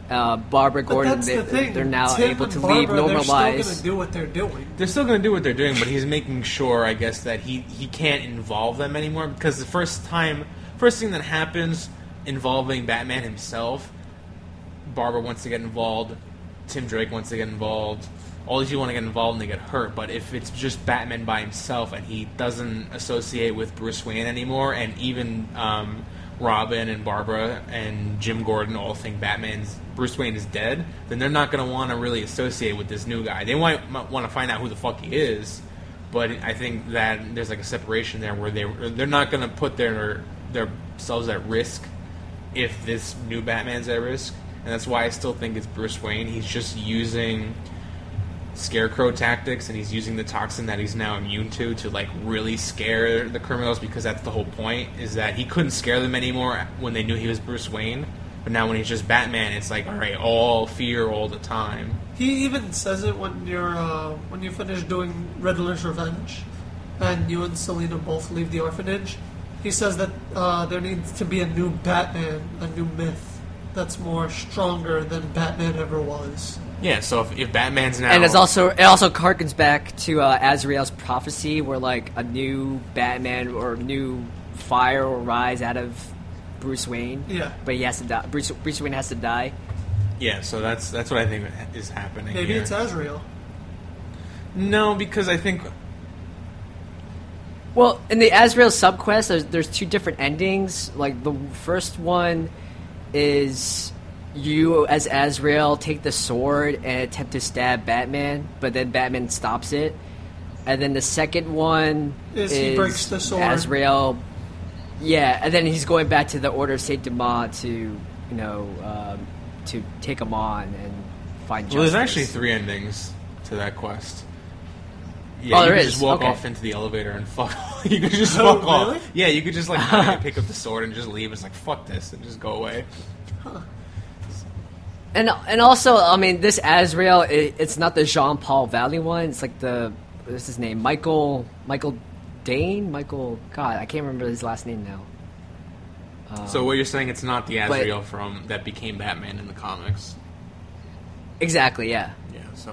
uh, Barbara Gordon, they, the they're now Tim able to Barbara, leave normal They're still lives. going to do what they're doing. they're still going to do what they're doing, but he's making sure, I guess, that he he can't involve them anymore because the first time, first thing that happens involving Batman himself, Barbara wants to get involved, Tim Drake wants to get involved. All these people want to get involved and they get hurt. But if it's just Batman by himself and he doesn't associate with Bruce Wayne anymore, and even um, Robin and Barbara and Jim Gordon all think Batman's Bruce Wayne is dead, then they're not going to want to really associate with this new guy. They might, might want to find out who the fuck he is, but I think that there's like a separation there where they they're not going to put their themselves at risk if this new Batman's at risk, and that's why I still think it's Bruce Wayne. He's just using scarecrow tactics, and he's using the toxin that he's now immune to to like really scare the criminals because that's the whole point. Is that he couldn't scare them anymore when they knew he was Bruce Wayne, but now when he's just Batman, it's like all right, all fear all the time. He even says it when you're uh, when you finish doing Riddler's Revenge, and you and Selina both leave the orphanage. He says that uh, there needs to be a new Batman, a new myth that's more stronger than Batman ever was. Yeah, so if, if Batman's now and it's also it also harkens back to uh, Azrael's prophecy, where like a new Batman or new fire will rise out of Bruce Wayne. Yeah. but he has to die. Bruce, Bruce Wayne has to die. yeah, so that's that's what I think is happening. Maybe here. it's Azrael. no, because I think Well, in the Azrael subquest, there's, there's two different endings. Like the first one is you as Azrael take the sword and attempt to stab Batman, but then Batman stops it. And then the second one Is is, he breaks the sword. Azrael. Yeah, and then he's going back to the Order of Saint Dumas to, you know, um, to take him on and find justice. Well, there's actually three endings to that quest. Yeah, Oh, you there could is? just walk Okay. off into the elevator and [laughs] fuck. you could just Oh, fuck off. Yeah, you could just like [laughs] pick up the sword and just leave. It's like fuck this and just go away. And and also, I mean, this Azrael, it, it's not the Jean Paul Valley one. It's like the what's his name? Michael Michael Dane. Michael. God, I can't remember his last name now. Um, So what you're saying? It's not the But- Azrael from that became Batman in the comics. exactly, yeah. Yeah. So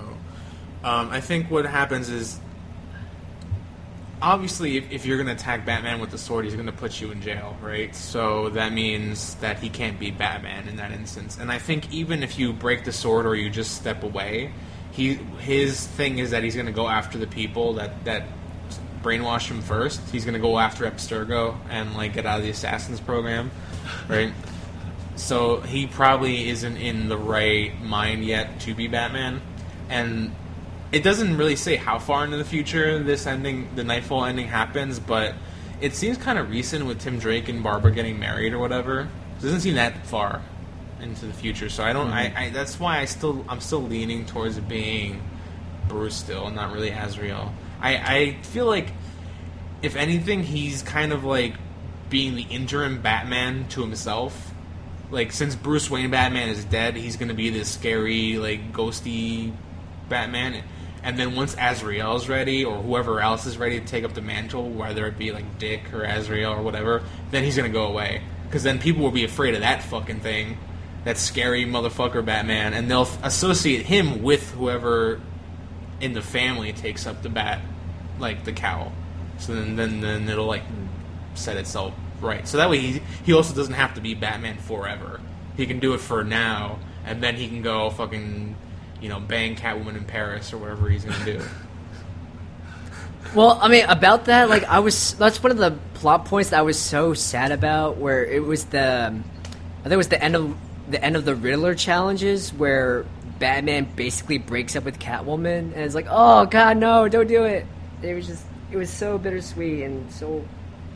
um, I think what happens is obviously if, if you're going to attack Batman with the sword, he's going to put you in jail, right? So that means that he can't be Batman in that instance. And I think even if you break the sword or you just step away, he his thing is that he's going to go after the people that that brainwash him first. He's going to go after Abstergo and like get out of the assassins program, right? So he probably isn't in the right mind yet to be Batman, and it doesn't really say how far into the future this ending, the Knightfall ending, happens. But it seems kind of recent with Tim Drake and Barbara getting married or whatever. It doesn't seem that far into the future, so I don't. I, mm-hmm. I that's why I still I'm still leaning towards it being Bruce still, not really Azrael. I I feel like if anything, he's kind of like being the interim Batman to himself. Like since Bruce Wayne Batman is dead, he's gonna be this scary, like ghosty Batman. And then once Azrael's ready, or whoever else is ready to take up the mantle, whether it be like Dick or Azrael or whatever, then he's gonna go away. Because then people will be afraid of that fucking thing, that scary motherfucker Batman, and they'll associate him with whoever in the family takes up the bat, like the cowl. So then, then, then it'll like set itself right. So that way, he he also doesn't have to be Batman forever. He can do it for now, and then he can go fucking, you know, bang Catwoman in Paris or whatever he's gonna do. [laughs] Well, I mean, about that, like, I was. That's one of the plot points that I was so sad about, where it was the. I think it was the end of the end of the Riddler challenges, where Batman basically breaks up with Catwoman, and it's like, oh god, no, don't do it. It was just, it was so bittersweet and so.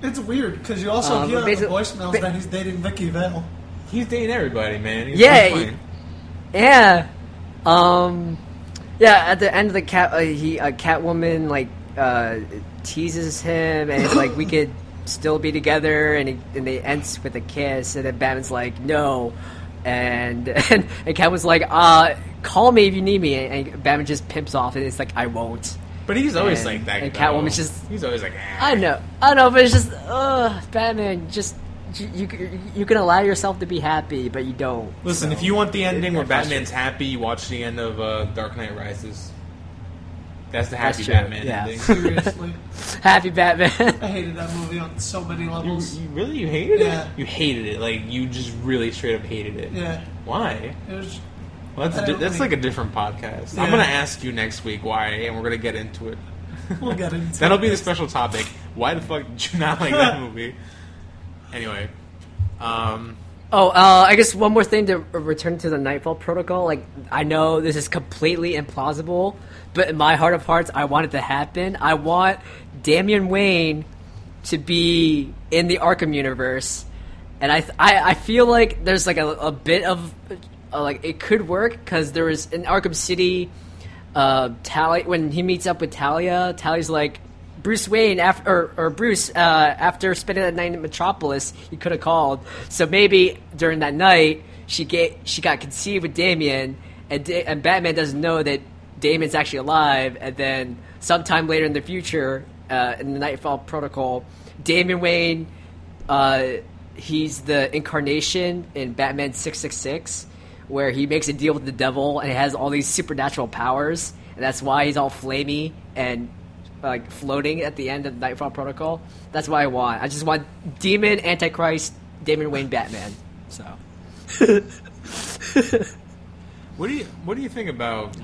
It's weird because you also Um, hear on the basi- voicemails ba- that he's dating Vicki Vale. He's dating everybody, man. He's Yeah, Bruce Yeah. Um. Yeah. At the end of the cat, uh, he uh, Catwoman like uh, teases him, and it's like we could still be together, and he, and they ends with a kiss, and then Batman's like no, and [laughs] and, and Catwoman's like uh call me if you need me, and, and Batman just pimps off, and it's like I won't. But he's always And- like that. and though. Catwoman's just- He's always like. "Ah." I know, I know, but it's just uh Batman just. You, you, you can allow yourself to be happy, but you don't. Listen, So, if you want the ending where it frustrates Batman's happy, you watch the end of uh, Dark Knight Rises. That's the happy true, Batman yeah. ending. Seriously, [laughs] Happy Batman. I hated that movie on so many levels. you really you hated Yeah. it? You hated it, like you just really straight up hated it. Yeah, Why? it was. Well, that's, di- that's like a different podcast. Yeah. I'm gonna ask you next week why, and we're gonna get into it. We'll get [laughs] into. That'll be the special topic. Why the fuck did you not like that [laughs] movie? Anyway, um, Oh, uh, I guess one more thing to return to the Knightfall Protocol. Like, I know this is completely implausible, but in my heart of hearts, I want it to happen. I want Damian Wayne to be in the Arkham universe, and I I, I feel like there's like a, a bit of uh, like it could work because there was in Arkham City, uh, Tally when he meets up with Talia, Talia's like. Bruce Wayne, or, or Bruce, uh, after spending that night in Metropolis, he could have called. So maybe during that night, she get she got conceived with Damian, and da- and Batman doesn't know that Damian's actually alive. And then sometime later in the future, uh, in the Knightfall Protocol, Damian Wayne, uh, he's the incarnation in Batman six six six, where he makes a deal with the devil and has all these supernatural powers, and that's why he's all flamey and like floating at the end of Knightfall Protocol. That's what I want. I just want Demon, Antichrist, Damon Wayne, Batman. So [laughs] what do you what do you think about.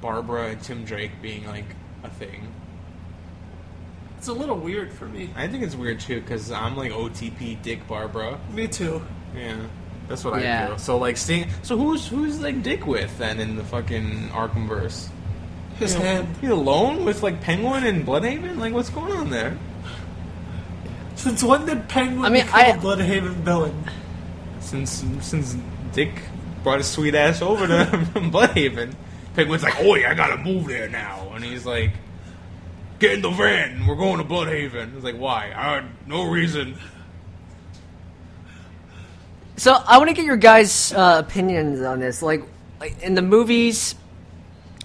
Barbara and Tim Drake being like a thing? It's a little weird for me. I think it's weird too because I'm like OTP Dick Barbara. Me too. Yeah, that's what I Yeah. feel. So like, seeing so who's who's like Dick with then in the fucking Arkhamverse? His hand. He's alone with like Penguin and Blüdhaven. Like, what's going on there? Since when did Penguin I mean, become I- a Blüdhaven villain? Since since Dick brought his sweet ass over to [laughs] Blüdhaven, Penguin's like, "Oh yeah, I gotta move there now," and he's like, "Get in the van, we're going to Blüdhaven." He's like, "Why? Uh, no reason." So I want to get your guys' uh, opinions on this. Like, like in the movies,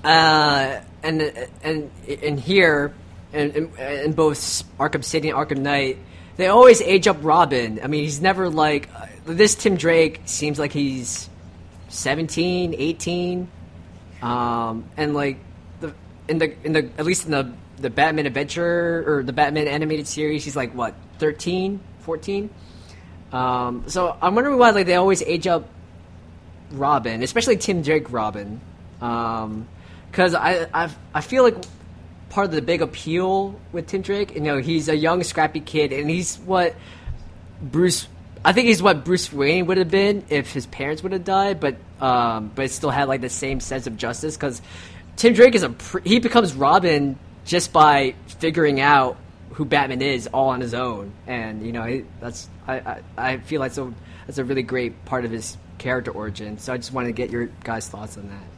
uh, and and and here, and in, in both Arkham City and Arkham Knight, they always age up Robin. I mean, he's never like this. Tim Drake seems like he's 17, 18, um, and like the in the in the at least in the the Batman Adventure or the Batman animated series, he's like what 13, 14. Um, so I'm wondering why like they always age up Robin, especially Tim Drake Robin, because I I've, I feel like part of the big appeal with Tim Drake, you know, he's a young scrappy kid, and he's what Bruce. I think he's what Bruce Wayne would have been if his parents would have died, but um, but still had like the same sense of justice because Tim Drake is a he becomes Robin just by figuring out who Batman is all on his own, and you know that's I, I I feel like so that's a really great part of his character origin. So I just wanted to get your guys' thoughts on that.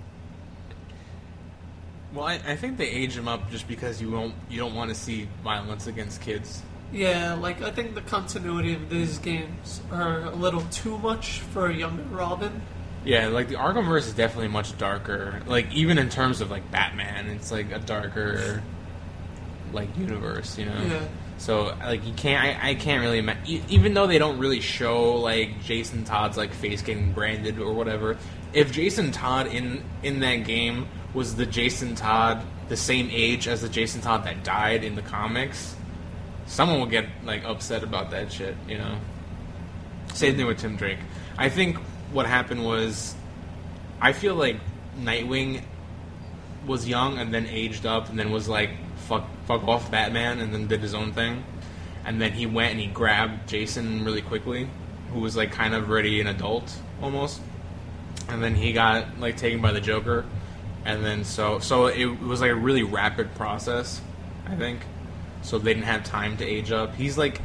Well, I, I think they age him up just because you won't you don't want to see violence against kids. Yeah, like I think the continuity of these games are a little too much for a younger Robin. Yeah, like the Arkhamverse is definitely much darker. Like even in terms of like Batman, it's like a darker like universe, you know. Yeah. So like you can't, I, I can't really, ima- e- even though they don't really show like Jason Todd's like face getting branded or whatever. If Jason Todd in in that game was the Jason Todd the same age as the Jason Todd that died in the comics, someone will get like upset about that shit, you know. Same thing with Tim Drake. I think what happened was, I feel like Nightwing was young and then aged up and then was like fuck fuck off Batman and then did his own thing. And then he went and he grabbed Jason really quickly, who was like kind of already an adult almost. And then he got like taken by the Joker. And then so so it, was like a really rapid process, I think. So they didn't have time to age up. He's like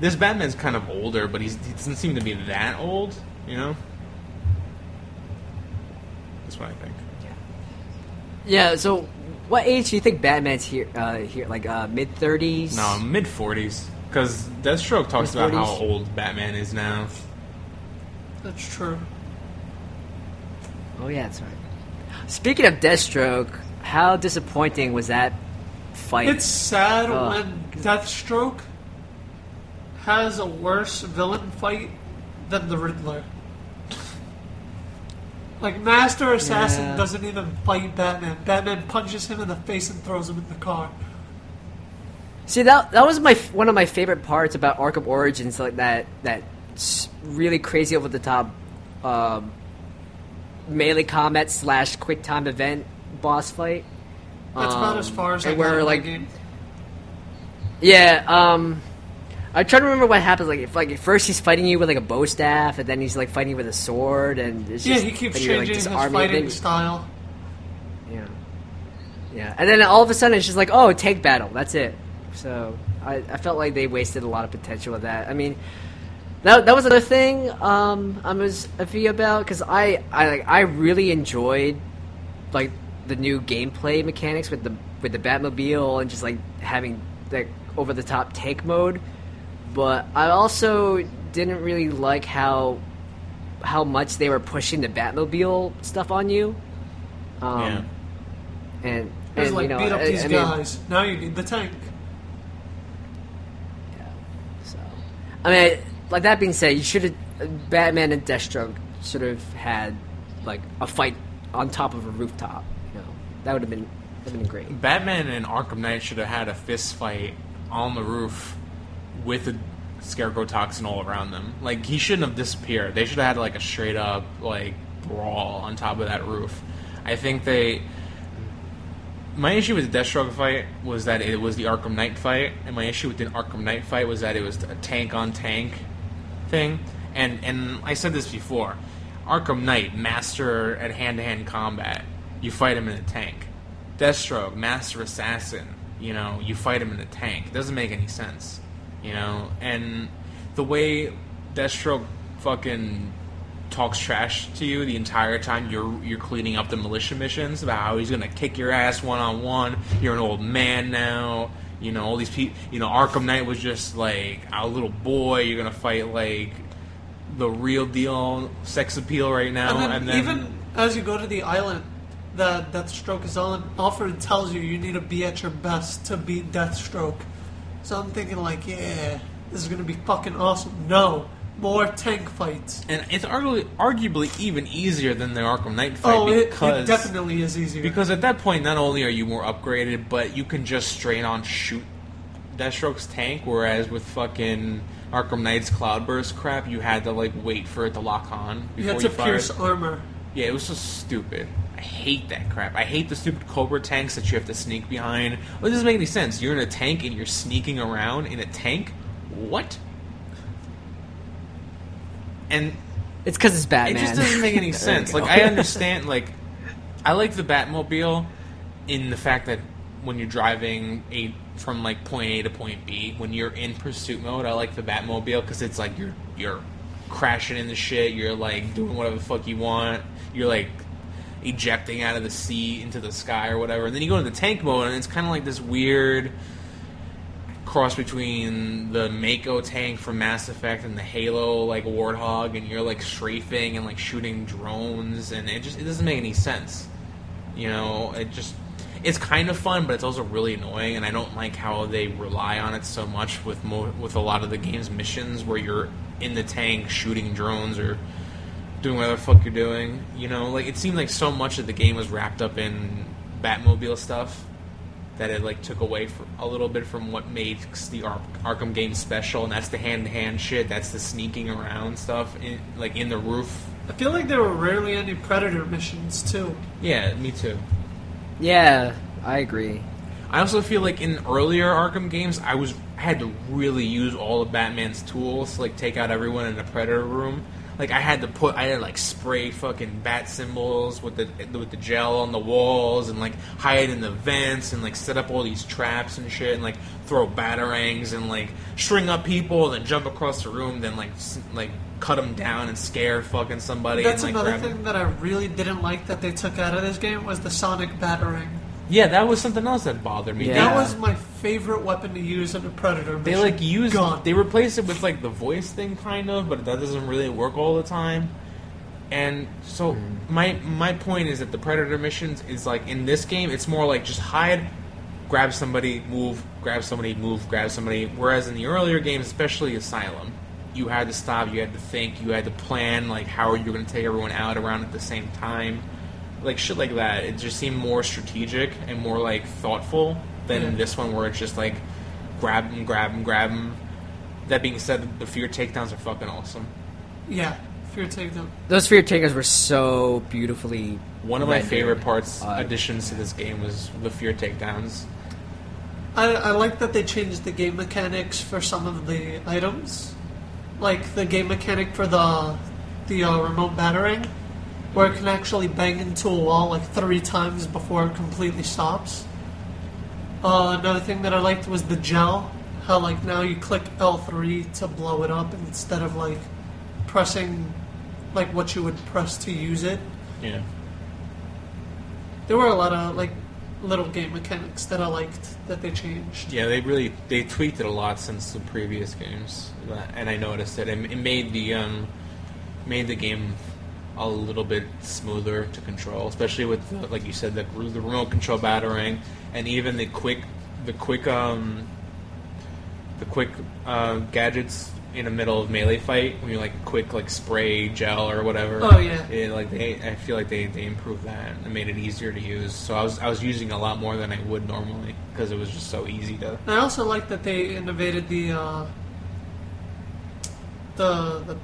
this Batman's kind of older, but he's, he doesn't seem to be that old, you know? That's what I think. Yeah. Yeah. So, what age do you think Batman's here? Uh, here, like uh, mid thirties? No, mid forties. Because Deathstroke talks about how old Batman is now. That's true. Oh yeah, that's right. Speaking of Deathstroke, how disappointing was that fight? It's sad Oh. when Deathstroke has a worse villain fight than the Riddler. Like Master Assassin Yeah. doesn't even fight Batman. Batman punches him in the face and throws him in the car. See that that was my one of my favorite parts about Arkham Origins, like that that really crazy over the top um, melee combat slash quick time event boss fight. That's about Um, as far as I where, like game. Yeah, um I try to remember what happens. Like, if like at first he's fighting you with like a bow staff, and then he's like fighting you with a sword, and it's Yeah, just, he keeps you're, like, changing his fighting style. Yeah, yeah, and then all of a sudden it's just like, oh, take battle. That's it. So I, I felt like they wasted a lot of potential with that. I mean, that that was another thing um, I was iffy about because I I like I really enjoyed like the new gameplay mechanics with the with the Batmobile and just like having like over the top tank mode, but I also didn't really like how how much they were pushing the Batmobile stuff on you. Um, Yeah. And, It was and like you know, beat up I- these I mean, guys. Now you need the tank. Yeah. So, I mean, I- like that being said, you should have Batman and Deathstroke should have had like a fight on top of a rooftop. You know, that would have been that would have been great. Batman and Arkham Knight should have had a fist fight on the roof with a scarecrow toxin all around them. Like he shouldn't have disappeared. They should have had like a straight up like brawl on top of that roof. I think they. My issue with the Deathstroke fight was that it was the Arkham Knight fight, and my issue with the Arkham Knight fight was that it was a tank on tank thing. And and I said this before, Arkham Knight, master at hand to hand combat, you fight him in a tank. Deathstroke, master assassin, you know, you fight him in a tank. It doesn't make any sense, you know. And the way Deathstroke fucking talks trash to you the entire time you're you're cleaning up the militia missions about how he's gonna kick your ass one on one. You're an old man now. You know all these people. You know Arkham Knight was just like a little boy. You're gonna fight like the real deal sex appeal right now. And then, And then even as you go to the island, that Deathstroke is on, Alfred tells you you need to be at your best to beat Deathstroke. So I'm thinking like, yeah, this is gonna be fucking awesome. No, more tank fights. And it's arguably, arguably even easier than the Arkham Knight fight Oh, it, because it definitely is easier. because at that point not only are you more upgraded, but you can just straight on shoot Deathstroke's tank. Whereas with fucking Arkham Knight's Cloudburst crap, you had to like wait for it to lock on you before had you, to fired. pierce armor. Yeah, it was just stupid. I hate that crap. I hate the stupid Cobra tanks that you have to sneak behind. Well, it doesn't make any sense. You're in a tank and you're sneaking around in a tank. What? And It's because it's Batman. it just doesn't make any [laughs] sense. Like. I understand. Like I like the Batmobile in the fact that when you're driving a from like point A to point B, when you're in pursuit mode, I like the Batmobile because it's like you're you're crashing into shit. You're like doing whatever the fuck you want. You're like ejecting out of the sea into the sky or whatever. And then you go into tank mode, and it's kind of like this weird cross between the Mako tank from Mass Effect and the Halo like Warthog, and you're like strafing and like shooting drones, and it just it doesn't make any sense. You know, it just it's kind of fun, but it's also really annoying, and I don't like how they rely on it so much with mo- with a lot of the game's missions where you're in the tank shooting drones or doing whatever the fuck you're doing. You know, like it seemed like so much of the game was wrapped up in Batmobile stuff that it like took away from, a little bit from what makes the Ar- Arkham game special, and that's the hand-to-hand shit. That's the sneaking around stuff, in, like in the roof. I feel like there were rarely any Predator missions too. Yeah, me too. Yeah, I agree. I also feel like in earlier Arkham games, I was I had to really use all of Batman's tools to like take out everyone in the Predator room. Like I had to put, I had to like spray fucking bat symbols with the with the gel on the walls and like hide in the vents and like set up all these traps and shit and like throw batarangs and like string up people and then jump across the room, then like s- like cut them down and scare fucking somebody. That's and, like, another thing that I really didn't like that they took out of this game was the Sonic Batarang. Yeah, that was something else that bothered me. Yeah. That was my favorite weapon to use in a Predator They like use Gone. they replace it with like the voice thing kind of, but that doesn't really work all the time. And so hmm. my my point is that the predator missions is like in this game it's more like just hide, grab somebody, move, grab somebody, move, grab somebody. Whereas in the earlier games, especially Asylum, you had to stop, you had to think, you had to plan like how are you going to take everyone out around at the same time. Like shit like that. It just seemed more strategic and more like thoughtful than Yeah. this one where it's just like grab them, grab them, grab them. That being said, the fear takedowns are fucking awesome. yeah, Fear Takedown. Those fear takers were so beautifully. One of my favorite parts, Uh, additions to this game, was the fear takedowns. I, I like that they changed the game mechanics for some of the items, like the game mechanic for the the uh, remote Batarang, where it can actually bang into a wall like three times before it completely stops. Uh, another thing that I liked was the gel. How like now you click L three to blow it up instead of like pressing like what you would press to use it. Yeah. There were a lot of like little game mechanics that I liked that they changed. Yeah, they really they tweaked it a lot since the previous games, and I noticed it. It it made the um, made the game a little bit smoother to control, especially with the, like you said the the remote control Batarang, and even the quick the quick um, the quick uh, gadgets in the middle of melee fight when you like quick like spray gel or whatever. Oh, yeah. It, like they, I feel like they, they improved that and made it easier to use. So I was I was using a lot more than I would normally because it was just so easy to. I also like that they innovated the uh, the, the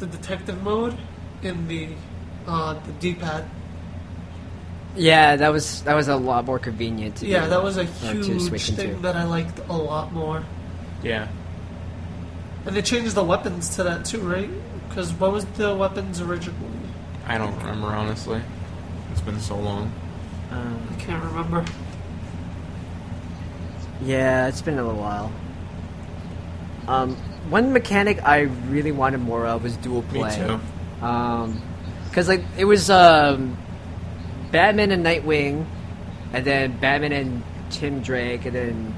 the detective mode in the uh, the D-pad. Yeah, that was that was a lot more convenient. To Yeah, do, that was a or to huge thing into. that I liked a lot more. Yeah. And they changed the weapons to that too, right? Because what was the weapons originally? I don't remember honestly. It's been so long. Um, I can't remember. yeah, it's been a little while. Um, one mechanic I really wanted more of was dual Me play. too. Um, because like it was um, Batman and Nightwing, and then Batman and Tim Drake, and then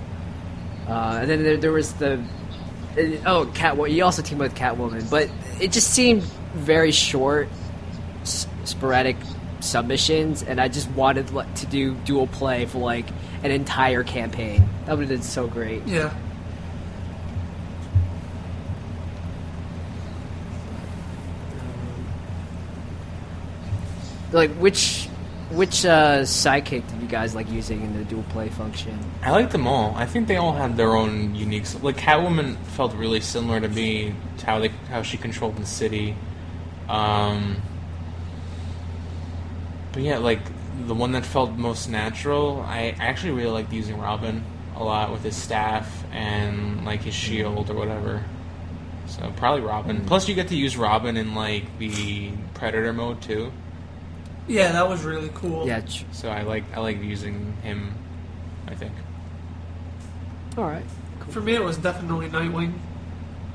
uh, and then there, there was the uh, oh Catwoman. You also teamed with Catwoman, but it just seemed very short, s- sporadic submissions, and I just wanted to do dual play for like an entire campaign. That would have been so great. Yeah. Like which which uh, sidekick did you guys like using in the dual play function? I like them all. I think they all had their own unique. Like Catwoman felt really similar to me to how they how she controlled the city. Um, but yeah, like the one that felt most natural. I actually really liked using Robin a lot with his staff and like his shield or whatever. So probably Robin. Plus, you get to use Robin in like the Predator mode too. Yeah, that was really cool. Yeah. Ch- So I like I like using him. I think. all right. For me, it was definitely Nightwing.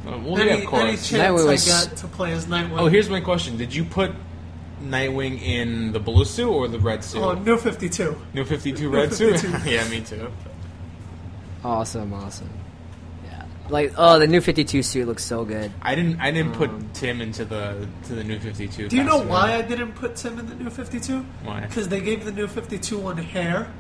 Uh, well, any, yeah, of course. any chance Nightwing was- I got to play as Nightwing. Oh, here's my question: Did you put Nightwing in the blue suit or the red suit? Oh, New 52. New Fifty Two red suit. 52. [laughs] yeah, me too. Awesome, awesome. Yeah. Like oh, the new Fifty Two suit looks so good. I didn't. I didn't Um, put Tim into the to the New Fifty Two. Do you know why I didn't put Tim in the New 52? Why? Because they gave the New 52 one hair,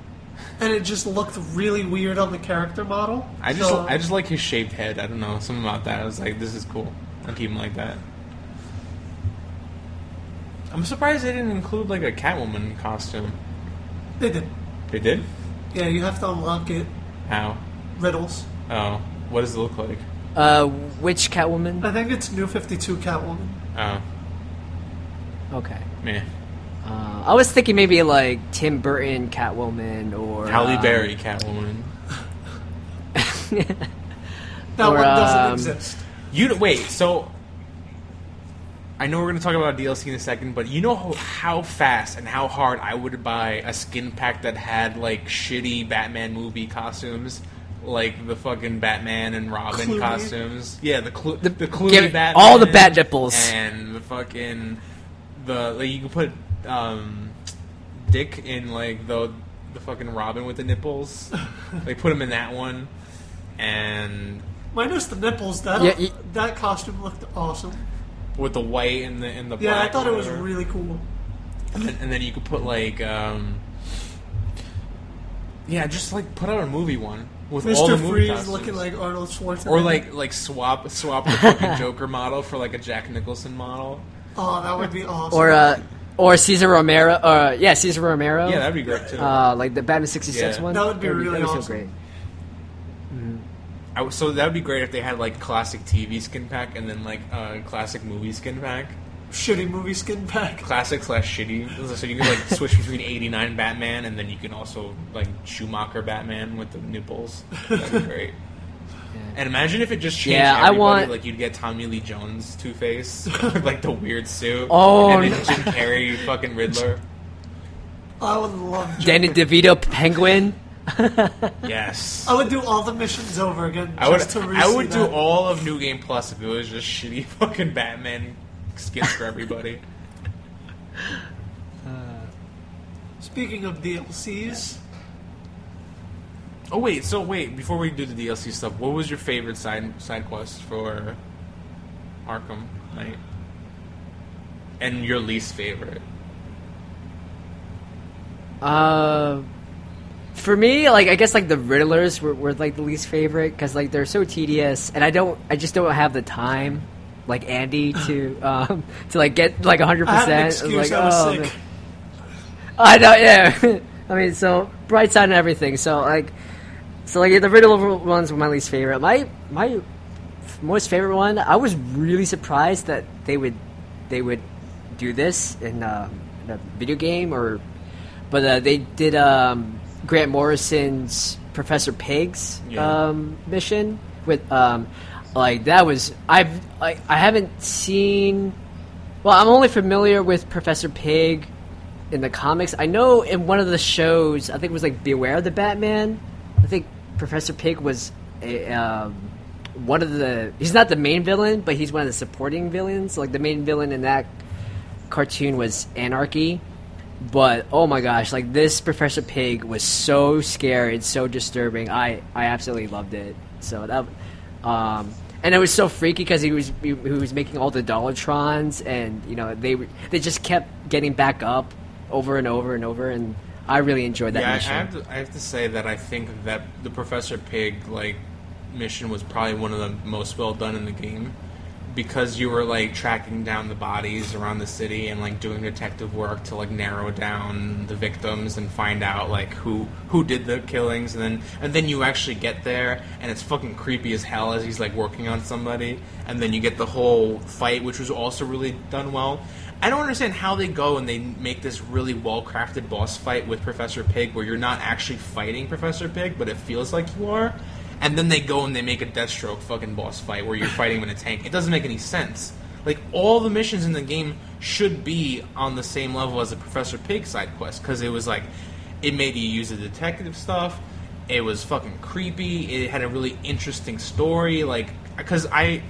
and it just looked really weird on the character model. I just So- I just like his shaved head. I don't know something about that. I was like, this is cool. I'll keep him like that. I'm surprised they didn't include like a Catwoman costume. They did. They did. Yeah, you have to unlock it. How? Riddles. Oh, what does it look like? Uh, which Catwoman? I think it's New 52 Catwoman. Oh, Okay. meh. Uh, I was thinking maybe like Tim Burton Catwoman or Halle um, Berry Catwoman. [laughs] That Or, one doesn't um, exist. You wait. So I know we're going to talk about DLC in a second, but you know how, how fast and how hard I would buy a skin pack that had like shitty Batman movie costumes, like the fucking Batman and Robin Clooney? costumes. Yeah, the Clo- The- the, Clooney give- Batman, all the bat nipples. and the fucking the like you can put um, Dick in like the the fucking Robin with the nipples. [laughs] like put him in that one, and Minus the nipples, that Yeah, y- that costume looked awesome. with the white and the and the Yeah, I thought or it was really cool. and then, and then you could put like um yeah just like put out a movie one with all the Mr. movie Freeze costumes. looking like Arnold Schwarzenegger. or like like swap swap the fucking [laughs] Joker model for like a Jack Nicholson model oh, that would be awesome. or uh, or Cesar Romero. Uh, yeah, Cesar Romero. yeah that'd be great too uh, like the Batman '66 Yeah. one. That would be really so awesome. great. I w so that would be great if they had like classic TV skin pack and then like uh, classic movie skin pack shitty movie skin pack. classic slash shitty so you can like [laughs] switch between 89 Batman and then you can also like Schumacher Batman with the nipples that'd be great [laughs] And imagine if it just changed Yeah, I want- like you'd get Tommy Lee Jones Two Face like the weird suit. [laughs] Oh, and then no. Jim Carrey fucking Riddler. I would love. Joker. Danny DeVito Penguin. Yes. I would do all the missions over again. I would. to I would re-see do all of New Game Plus if it was just shitty fucking Batman skins for everybody. [laughs] Speaking of DLCs, Oh wait, so wait, before we do the DLC stuff, what was your favorite side side quest for Arkham Knight? And your least favorite? Uh, for me, like I guess like the Riddlers were, were like the least favorite because like they're so tedious, and I don't, I just don't have the time, like Andy, to um to like get like hundred I had an percent. excuse. Like, I was oh, sick. man. I know, yeah. [laughs] I mean, so bright side and everything. So like, so like the Riddler ones were my least favorite. My my most favorite one. I was really surprised that they would they would do this in, um, in a video game or, but uh, they did um, Grant Morrison's Professor Pig's Yeah. um, mission with um, like that was I've like I haven't seen. Well, I'm only familiar with Professor Pig in the comics. I know in one of the shows, I think it was like Beware of the Batman. I think Professor Pig was a, um, one of the. He's not the main villain, but he's one of the supporting villains. Like the main villain in that cartoon was Anarchy. But oh my gosh, like this Professor Pig was so scary and so disturbing. I I absolutely loved it. So that, um, and it was so freaky because he was he, he was making all the Dollotrons, and you know they were- they just kept getting back up over and over and over, and I really enjoyed that yeah, I- mission. I have, to, I have to say that I think that the Professor Pig like mission was probably one of the most well done in the game because you were like tracking down the bodies around the city and like doing detective work to like narrow down the victims and find out like who who did the killings and then and then you actually get there and it's fucking creepy as hell as he's like working on somebody and then you get the whole fight which was also really done well I don't understand how they go and they make this really well crafted boss fight with Professor Pig where you're not actually fighting Professor Pig, but it feels like you are. And then they go and they make a Deathstroke fucking boss fight where you're fighting in a tank. It doesn't make any sense. Like, all the missions in the game should be on the same level as the Professor Pig side quest because it was like, it made you use the detective stuff. It was fucking creepy. It had a really interesting story. Like, because I.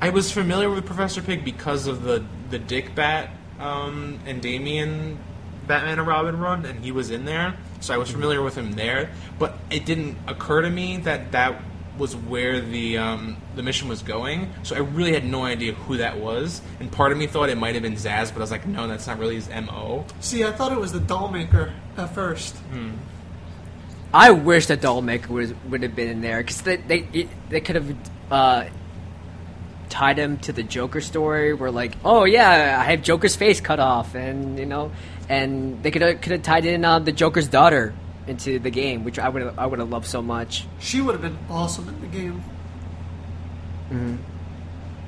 I was familiar with Professor Pig because of the the Dick Bat um, and Damian Batman and Robin run, and he was in there, so I was familiar with him there. But it didn't occur to me that that was where the um, the mission was going. So I really had no idea who that was, and part of me thought it might have been Zsasz, but I was like, no, that's not really his mo. See, I thought it was the dollmaker at first. I wish that Dollmaker would would have been in there because they they it- they could have uh, tied him to the Joker story. Where like, oh yeah, I have Joker's face cut off, and you know, and they could have could have tied in uh, the Joker's daughter into the game, which I would I would have loved so much. She would have been awesome in the game.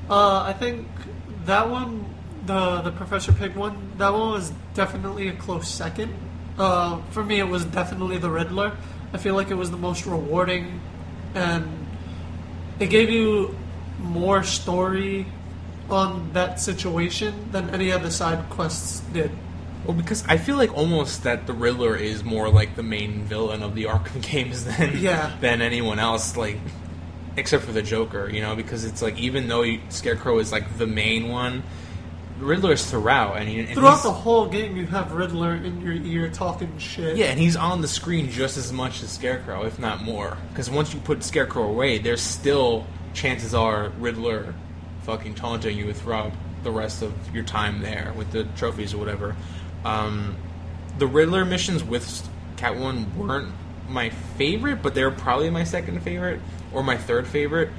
Uh, I think that one, the the Professor Pig one, that one was definitely a close second. Uh, for me, it was definitely the Riddler. I feel like it was the most rewarding, and it gave you more story on that situation than any other side quests did. Well, because I feel like almost that the Riddler is more like the main villain of the [laughs] Arkham games than Yeah. than anyone else. Like, except for the Joker, you know, because it's like even though you, Scarecrow is like the main one, Riddler is throughout, and, he, and Throughout the whole game, you have Riddler in your ear talking shit. yeah, and he's on the screen just as much as Scarecrow, if not more. Because once you put Scarecrow away, there's still chances are Riddler fucking taunting you throughout the rest of your time there with the trophies or whatever. Um, the Riddler missions with Catwoman weren't my favorite, but they're probably my second favorite or my third favorite.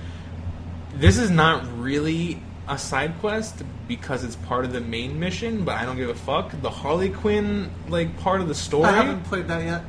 This is not really a side quest because it's part of the main mission, but I don't give a fuck. The Harley Quinn like part of the story. I haven't played that yet.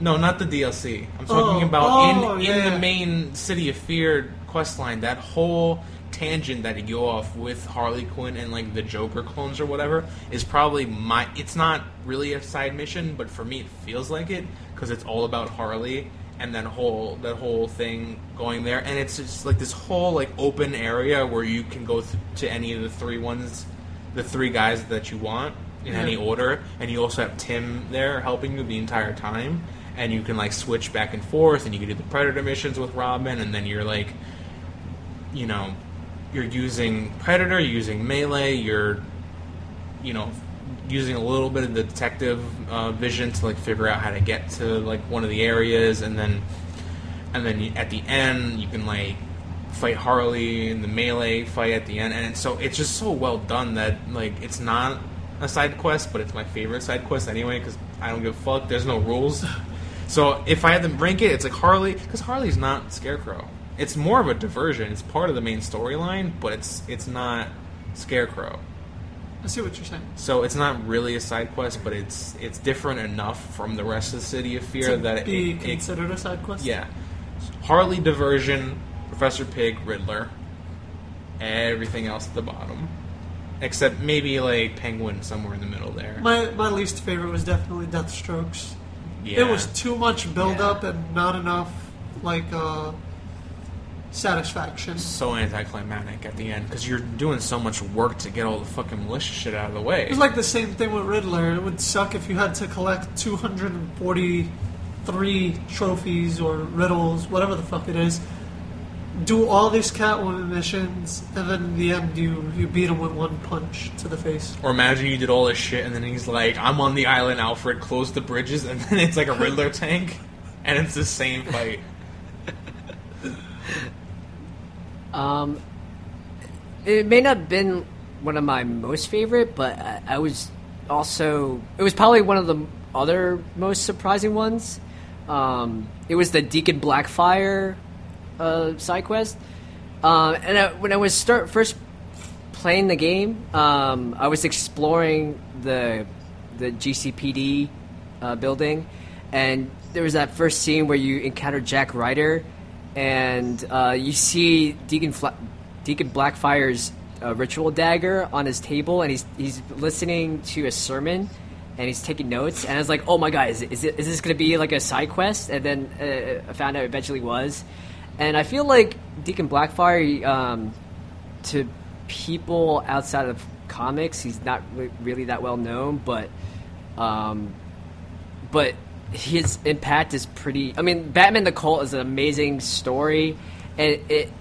No, not the DLC. I'm talking Oh, about oh, in yeah, in yeah. the main City of Fear quest line. That whole tangent that you go off with Harley Quinn and like the Joker clones or whatever is probably my. It's not really a side mission, but for me it feels like it because it's all about Harley and that whole that whole thing going there, and it's just like this whole like open area where you can go th- to any of the three ones, the three guys that you want in Yeah. any order, and you also have Tim there helping you the entire time, and you can like switch back and forth, and you can do the Predator missions with Robin, and then you're like, you know, you're using Predator, you're using melee, you're, you know, using a little bit of the detective uh, vision to like figure out how to get to like one of the areas, and then, and then at the end you can like fight Harley in the melee fight at the end, and it's so it's just so well done that like it's not a side quest, but it's my favorite side quest anyway because I don't give a fuck. There's no rules. [laughs] So if I had to rank it, it's like Harley because Harley's not Scarecrow. It's more of a diversion. It's part of the main storyline, but it's it's not Scarecrow. I see what you're saying. So it's not really a side quest, but it's it's different enough from the rest of the City of Fear to that be it, it considered a side quest. yeah. Harley diversion, Professor Pig, Riddler, everything else at the bottom, except maybe like Penguin somewhere in the middle there. My my least favorite was definitely Deathstrokes. Yeah. It was too much build Yeah. up and not enough like uh, satisfaction. so anticlimactic at the end because you're doing so much work to get all the fucking militia shit out of the way. It was like the same thing with Riddler. It would suck if you had to collect 243 trophies or riddles, whatever the fuck it is. Do all these Catwoman missions, and then in the end, you you beat him with one punch to the face. or imagine you did all this shit and then he's like, "I'm on the island, Alfred. Close the bridges," and [laughs] then it's like a Riddler tank, and it's the same fight. [laughs] Um, it may not have been one of my most favorite, but I, I was also it was probably one of the other most surprising ones. Um, it was the Deacon Blackfire uh, side quest, um, and I, when I was start first playing the game, um, I was exploring the the GCPD uh, building, and there was that first scene where you encounter Jack Ryder, and uh, you see Deacon Fla- Deacon Blackfire's uh, ritual dagger on his table, and he's he's listening to a sermon, and he's taking notes. And I was like, oh my god, is it, is, it, is this going to be like a side quest? And then uh, I found out it eventually was. And I feel like Deacon Blackfire, um, to people outside of comics, he's not re- really that well known, but um, but his impact is pretty. I mean, Batman the Cult is an amazing story, and it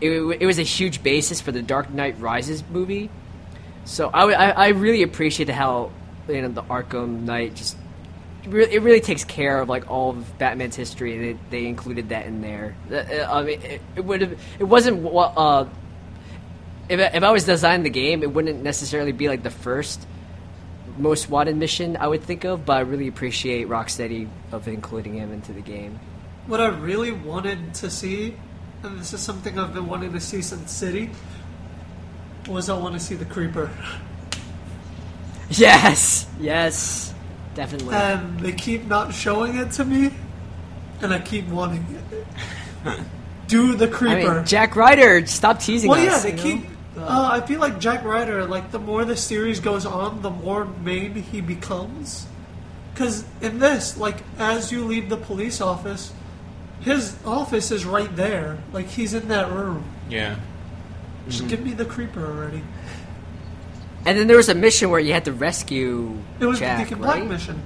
it, it was a huge basis for the Dark Knight Rises movie. So I, I, I really appreciate how you know the Arkham Knight just it really takes care of like all of Batman's history. They, they included that in there. Uh, I mean, it, it would have. It wasn't what. Uh, if if I was designing the game, it wouldn't necessarily be like the first most wanted mission I would think of. But I really appreciate Rocksteady of including him into the game. What I really wanted to see, and this is something I've been wanting to see since City, was I want to see the Creeper. [laughs] Yes, yes, definitely. and they keep not showing it to me, and I keep wanting it. [laughs] Do the I creeper. mean, Jack Ryder, stop teasing well, us. yeah, they you know? Keep. Uh, I feel like Jack Ryder. Like the more the series goes on, the more main he becomes. Because in this, like as you leave the police office, his office is right there. Like he's in that room. Yeah. Just give me the creeper already. And then there was a mission where you had to rescue. It was Jack, the Deacon right? Black mission.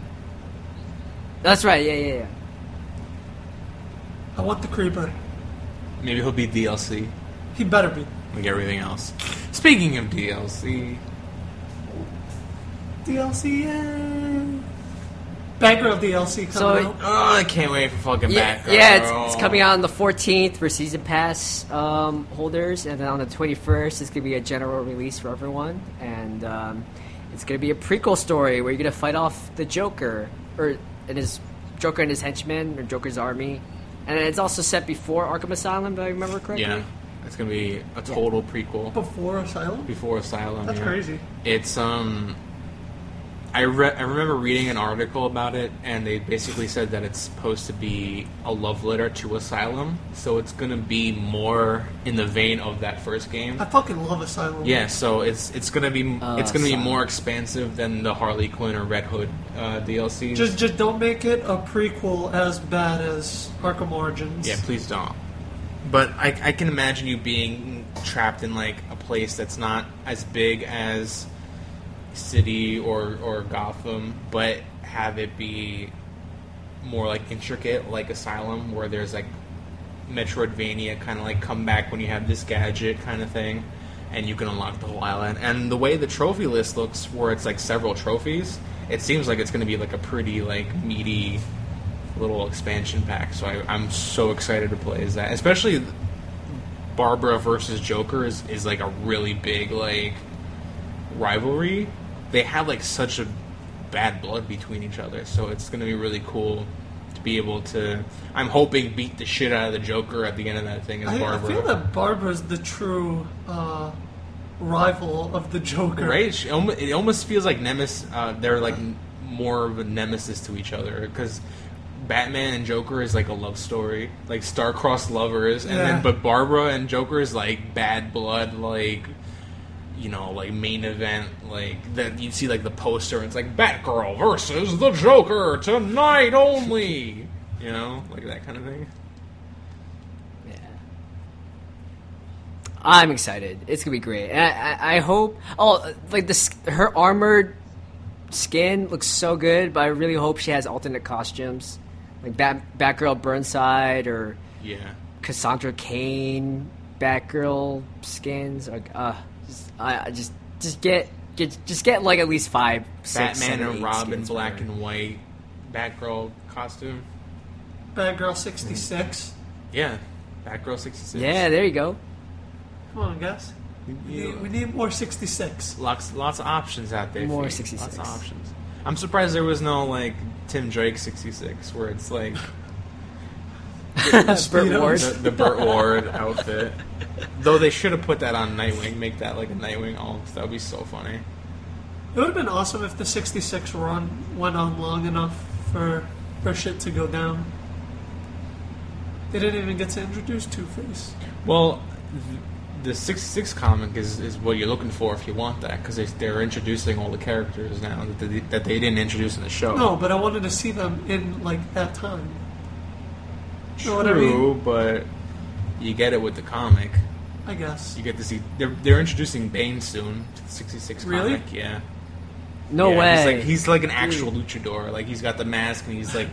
That's right. Yeah, yeah, yeah. I want the creeper. Maybe he'll be DLC He better be. Like everything else. Speaking of DLC, DLC. Yeah. Batgirl DLC coming So- out. oh, I can't wait for fucking Yeah, Batgirl. yeah it's, it's coming out on the 14th for season pass um, holders, and then on the 21st, it's gonna be a general release for everyone, and um, it's gonna be a prequel story where you're gonna fight off the Joker, or and his Joker and his henchmen, or Joker's army, and it's also set before Arkham Asylum, if I remember correctly. Yeah, it's gonna be a total prequel Before Asylum. before Asylum. That's yeah. crazy. It's um, I re- I remember reading an article about it, and they basically said that it's supposed to be a love letter to Asylum, so it's gonna be more in the vein of that first game. I fucking love Asylum. Yeah, so it's it's gonna be Uh, it's gonna be more expansive than the Harley Quinn or Red Hood uh, DLCs. Just, just don't make it a prequel as bad as Arkham Origins. Yeah, please don't. But I, I can imagine you being trapped in like a place that's not as big as City or or Gotham, but have it be more like intricate, like Asylum, where there's like Metroidvania kind of like come back when you have this gadget kind of thing, and you can unlock the whole island. And the way the trophy list looks, where it's like several trophies, it seems like it's going to be like a pretty like meaty little expansion pack. So I, I'm so excited to play as that, especially Barbara versus Joker is, is like a really big like rivalry. They have like such a bad blood between each other, so it's going to be really cool to be able to. I'm hoping beat the shit out of the Joker at the end of that thing as I, I feel that Barbara's the true uh, rival of the Joker. Right? It almost feels like Nemesis. Uh, they're like more of a nemesis to each other because Batman and Joker is like a love story, like star-crossed lovers, and Yeah. then but Barbara and Joker is like bad blood, like you know, like main event, like that. You see like the poster, and it's like Batgirl versus the Joker tonight only. You know, like that kind of thing. Yeah. I'm excited. It's gonna be great. I, I, I hope. Oh, like this, her armored skin looks so good, but I really hope she has alternate costumes, like Bat, Batgirl Burnside or Yeah. Cassandra Cain Batgirl skins. Like, uh, just, I, I just just get get just get like at least five, six, Batman seven, and Robin, black and white, Batgirl costume. Batgirl 66. Yeah, Batgirl sixty six. Yeah, there you go. Come on, guys. We need, we need more 66. lots lots of options out there. More 66. Lots of options. I'm surprised there was no like Tim Drake 66, where it's like [laughs] Burt Speedos. Ward. the, the Burt Ward outfit. Though they should have put that on Nightwing, make that like a Nightwing alt. That would be so funny. It would have been awesome if the 66 run went on long enough for, for shit to go down. They didn't even get to introduce Two Face. Well, th- the 66 comic is, is what you're looking for if you want that, because they, they're introducing all the characters now that they, that they didn't introduce in the show. No, but I wanted to see them in like that time. True, know what I mean? but you get it with the comic. I guess. You get to see they're they're introducing Bane soon to the 66 Really? comic. Yeah. No Yeah, way. He's like he's like an actual luchador. Like he's got the mask and he's like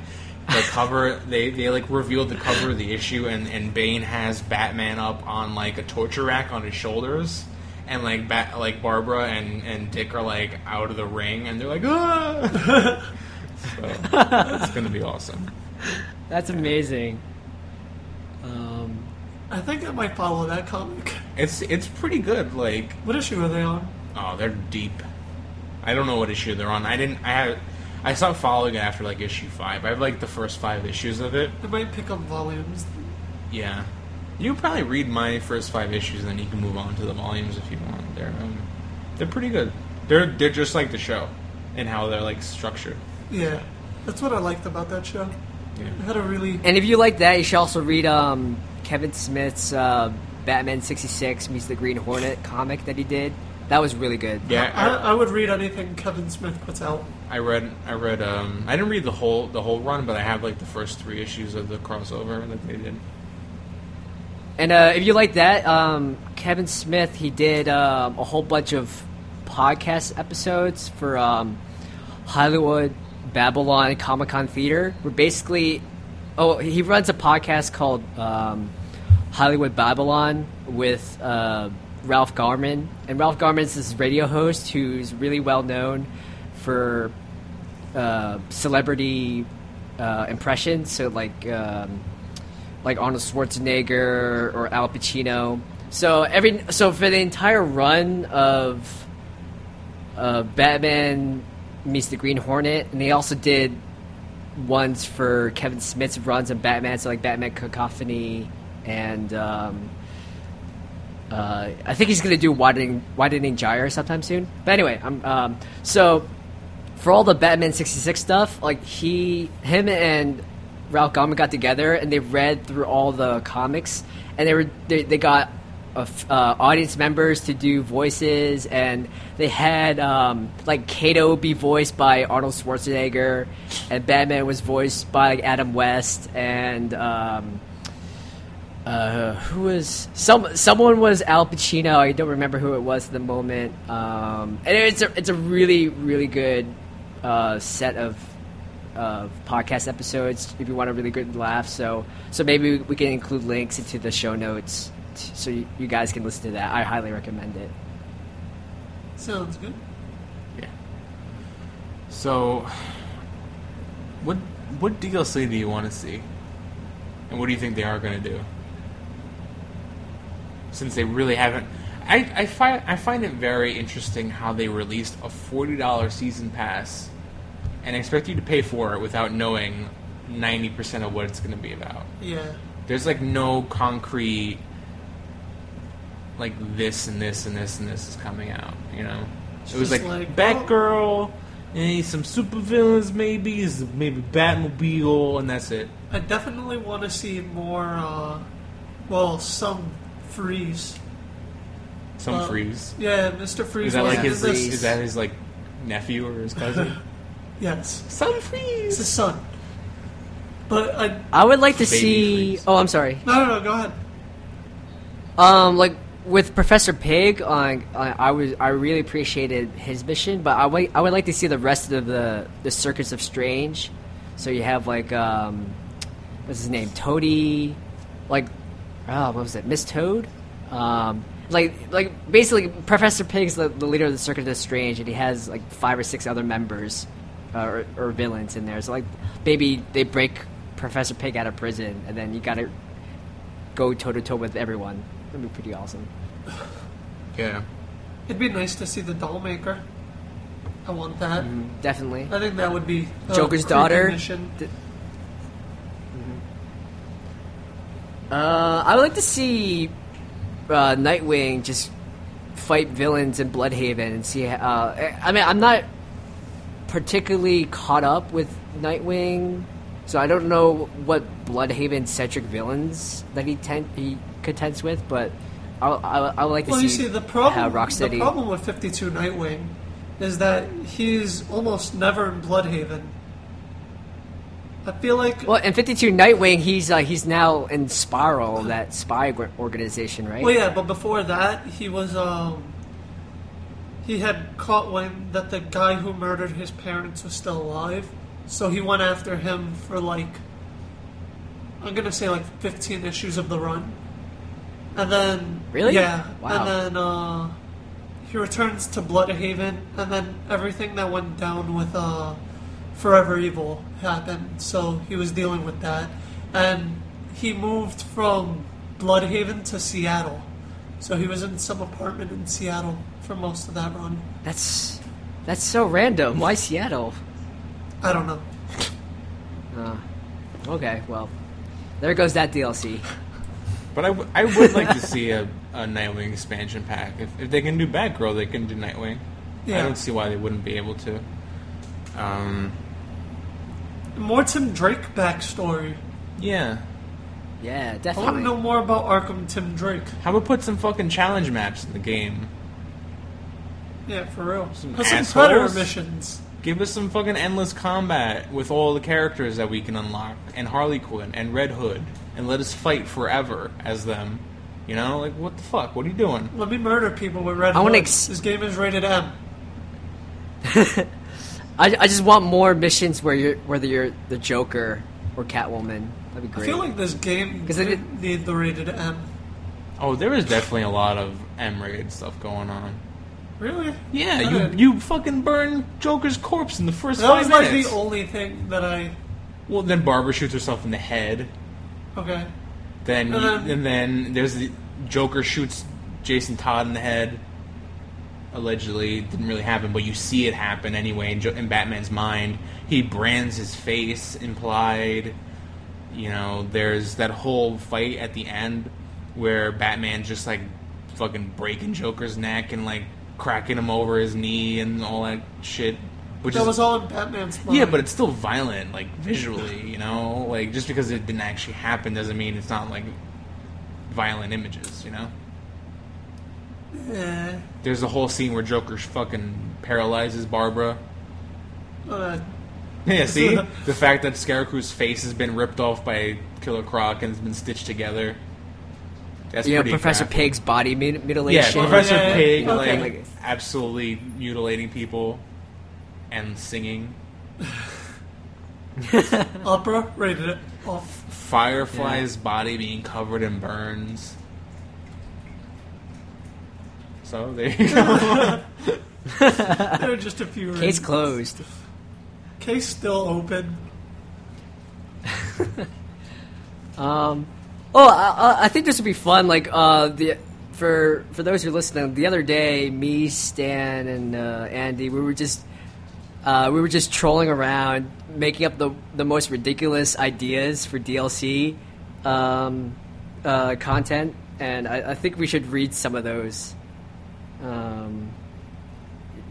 the cover. They they like revealed the cover of the issue and and Bane has Batman up on like a torture rack on his shoulders. And like Bat, like Barbara and, and Dick are like out of the ring, and they're like, ah! [laughs] so, it's gonna be awesome. That's amazing. Um, I think I might follow that comic. It's it's pretty good. Like What issue are they on? Oh, they're deep. I don't know what issue they're on. I didn't. I have. I stopped following it after like issue five. I have like the first five issues of it. I might pick up volumes. Yeah, you can probably read my first five issues, and then you can move on to the volumes if you want. They're um, they're pretty good. They're they're just like the show, and how they're like structured. Yeah, that's what I liked about that show. Yeah. It had a really and if you like that, you should also read um, Kevin Smith's uh, Batman 66 meets the Green Hornet comic that he did. That was really good. Yeah, I, I would read anything Kevin Smith puts out. I, read. I read. Um, I didn't read the whole the whole run, but I have like the first three issues of the crossover that they did. And uh, if you like that, um, Kevin Smith, he did um, a whole bunch of podcast episodes for um, Hollywood, Babylon, Comic Con Theater. Where basically, oh, he runs a podcast called um, Hollywood Babylon with uh, Ralph Garman. And Ralph Garman is this radio host who's really well known for uh, celebrity uh, impressions. So, like. Um, like Arnold Schwarzenegger or Al Pacino. So every so for the entire run of uh, Batman meets the Green Hornet, and they also did ones for Kevin Smith's runs of Batman, so like Batman Cacophony, and um, uh, I think he's gonna do widening widening gyre sometime soon. But anyway, I'm um, so for all the Batman sixty six stuff, like he, him, and Ralph Garman got together and they read through all the comics, and they were they, they got uh, audience members to do voices, and they had um, like Kato be voiced by Arnold Schwarzenegger, and Batman was voiced by Adam West, and um, uh, who was some someone was Al Pacino. I don't remember who it was at the moment. Um, and it's a it's a really really good uh, set of of podcast episodes if you want a really good laugh. So so maybe we can include links into the show notes t- so you, you guys can listen to that. I highly recommend it. Sounds good. Yeah. So, what what DLC do you want to see, and what do you think they are going to do? Since they really haven't, I, I find I find it very interesting how they released a forty dollar season pass, and expect you to pay for it without knowing ninety percent of what it's going to be about. Yeah. There's like no concrete like this and this and this and this is coming out, you know. it was like, like, Batgirl, and some supervillains maybe, is maybe Batmobile, and that's it. I definitely want to see more. Uh, well, some freeze. Some Uh, Freeze. Yeah, Mr. Freeze. Is that like his? Is that his like nephew or his cousin? Yes, Some it's the sun. But I I would like to Baby see. freeze. Oh, I'm sorry. no no no. Go ahead. Um, like with Professor Pig, on I I was I really appreciated his mission, but I would I would like to see the rest of the the Circus of Strange. So you have like um, what's his name, Toady, like oh what was it, Miss Toad, um. Like, like basically, Professor Pig's the, the leader of the Circus of Strange, and he has like five or six other members uh, or, or villains in there. So, like, maybe they break Professor Pig out of prison, and then you gotta go toe to toe with everyone. That'd be pretty awesome. [laughs] Yeah. It'd be nice to see the doll maker. I want that. Definitely. I think that would be a Joker's creepy daughter. Mission. D- Uh, I would like to see uh, Nightwing just fight villains in Blüdhaven and see. Uh, I mean, I'm not particularly caught up with Nightwing, so I don't know what Blüdhaven centric villains that he ten- he contends with, but I, I, I would like to Well, see, you see, the problem the Rocksteady. problem with 52 Nightwing is that he's almost never in Blüdhaven. I feel like well, in 52 Nightwing, he's uh, he's now in Spyral, that spy organization, right? Well, yeah, but before that, he was um. He had caught wind that the guy who murdered his parents was still alive, so he went after him for like. I'm gonna say like 15 issues of the run, and then Really? yeah, Wow. and then uh, he returns to Blüdhaven, and then everything that went down with uh, Forever Evil happened, so he was dealing with that, and he moved from Blüdhaven to Seattle. So he was in some apartment in Seattle for most of that run. That's that's so random. Why Seattle? I don't know. Uh, okay, well, there goes that DLC. But I, w- I would like to see a, a Nightwing expansion pack. If, if they can do Batgirl, they can do Nightwing. Yeah. I don't see why they wouldn't be able to. Um, More Tim Drake backstory. yeah. Yeah, definitely. I want to know more about Arkham Tim Drake. How about put some fucking challenge maps in the game? Yeah, for real. Some Put some assholes. Predator missions. Give us some fucking endless combat with all the characters that we can unlock, and Harley Quinn, and Red Hood, and let us fight forever as them. You know, like what the fuck? What are you doing? Let me murder people with red I Hood. ex- This game is rated M. [laughs] I, I just want more missions where you're whether you're the Joker or Catwoman. That'd be great. I feel like this game 'Cause they didn't need the rated M. Oh, there is definitely a lot of M-rated stuff going on. Really? Yeah, you you fucking burn Joker's corpse in the first That five was like minutes. the only thing that I. well, then Barbara shoots herself in the head. Okay. Then And then- and then there's the Joker shoots Jason Todd in the head. Allegedly, it didn't really happen, but you see it happen anyway in, jo- in Batman's mind. He brands his face, implied. You know, there's that whole fight at the end where Batman's just like fucking breaking Joker's neck and like cracking him over his knee and all that shit. Which That is was all in Batman's mind. yeah, but it's still violent, like visually, you know. Like just because it didn't actually happen doesn't mean it's not like violent images, you know. Yeah. There's a whole scene where Joker fucking paralyzes Barbara. Uh, [laughs] Yeah, see [laughs] the fact that Scarecrow's face has been ripped off by Killer Croc and has been stitched together. That's you know, Professor graphic. Pig's body mut- Yeah. Professor Yeah, yeah, Pig, yeah. like absolutely mutilating people and singing. [laughs] opera rated it off. Firefly's body being covered in burns. So there you go. [laughs] There are just a few. Case reasons. closed. Case still open. [laughs] Um, oh, I, I- I think this would be fun. Like uh, the for for those who are listening, the other day, me, Stan, and uh, Andy, we were just uh, we were just trolling around, making up the the most ridiculous ideas for DLC um, uh, content, and I, I think we should read some of those. Um,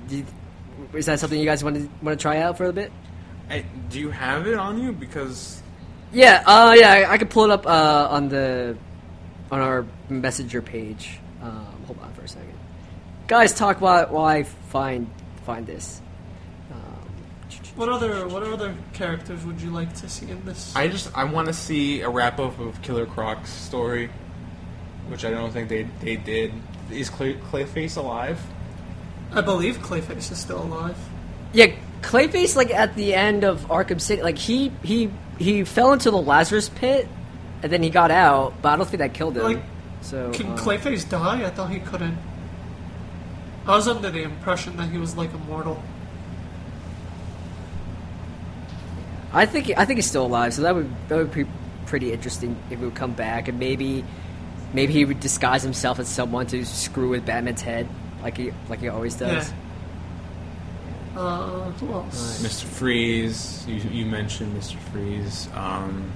you- is that something you guys want to want to try out for a bit? Hey, do you have it on you? Because Yeah, uh, yeah, I, I could pull it up uh, on the on our messenger page. Um, hold on for a second, guys. Talk about while I find find this. Um, What other what other characters would you like to see in this? I just I want to see a wrap up of Killer Croc's story, which I don't think they they did. Is Clay, Clayface alive? I believe Clayface is still alive. yeah, Clayface, like at the end of Arkham City, like he he he fell into the Lazarus pit, and then he got out, but I don't think that killed him. Like, so Can uh, Clayface die? I thought he couldn't. I was under the impression that he was like immortal. I think I think he's still alive, so that would that would be pretty interesting if he would come back and maybe maybe he would disguise himself as someone to screw with Batman's head, like he like he always does. Yeah. Uh? Mr. Freeze, you, you mentioned Mr. Freeze. Um,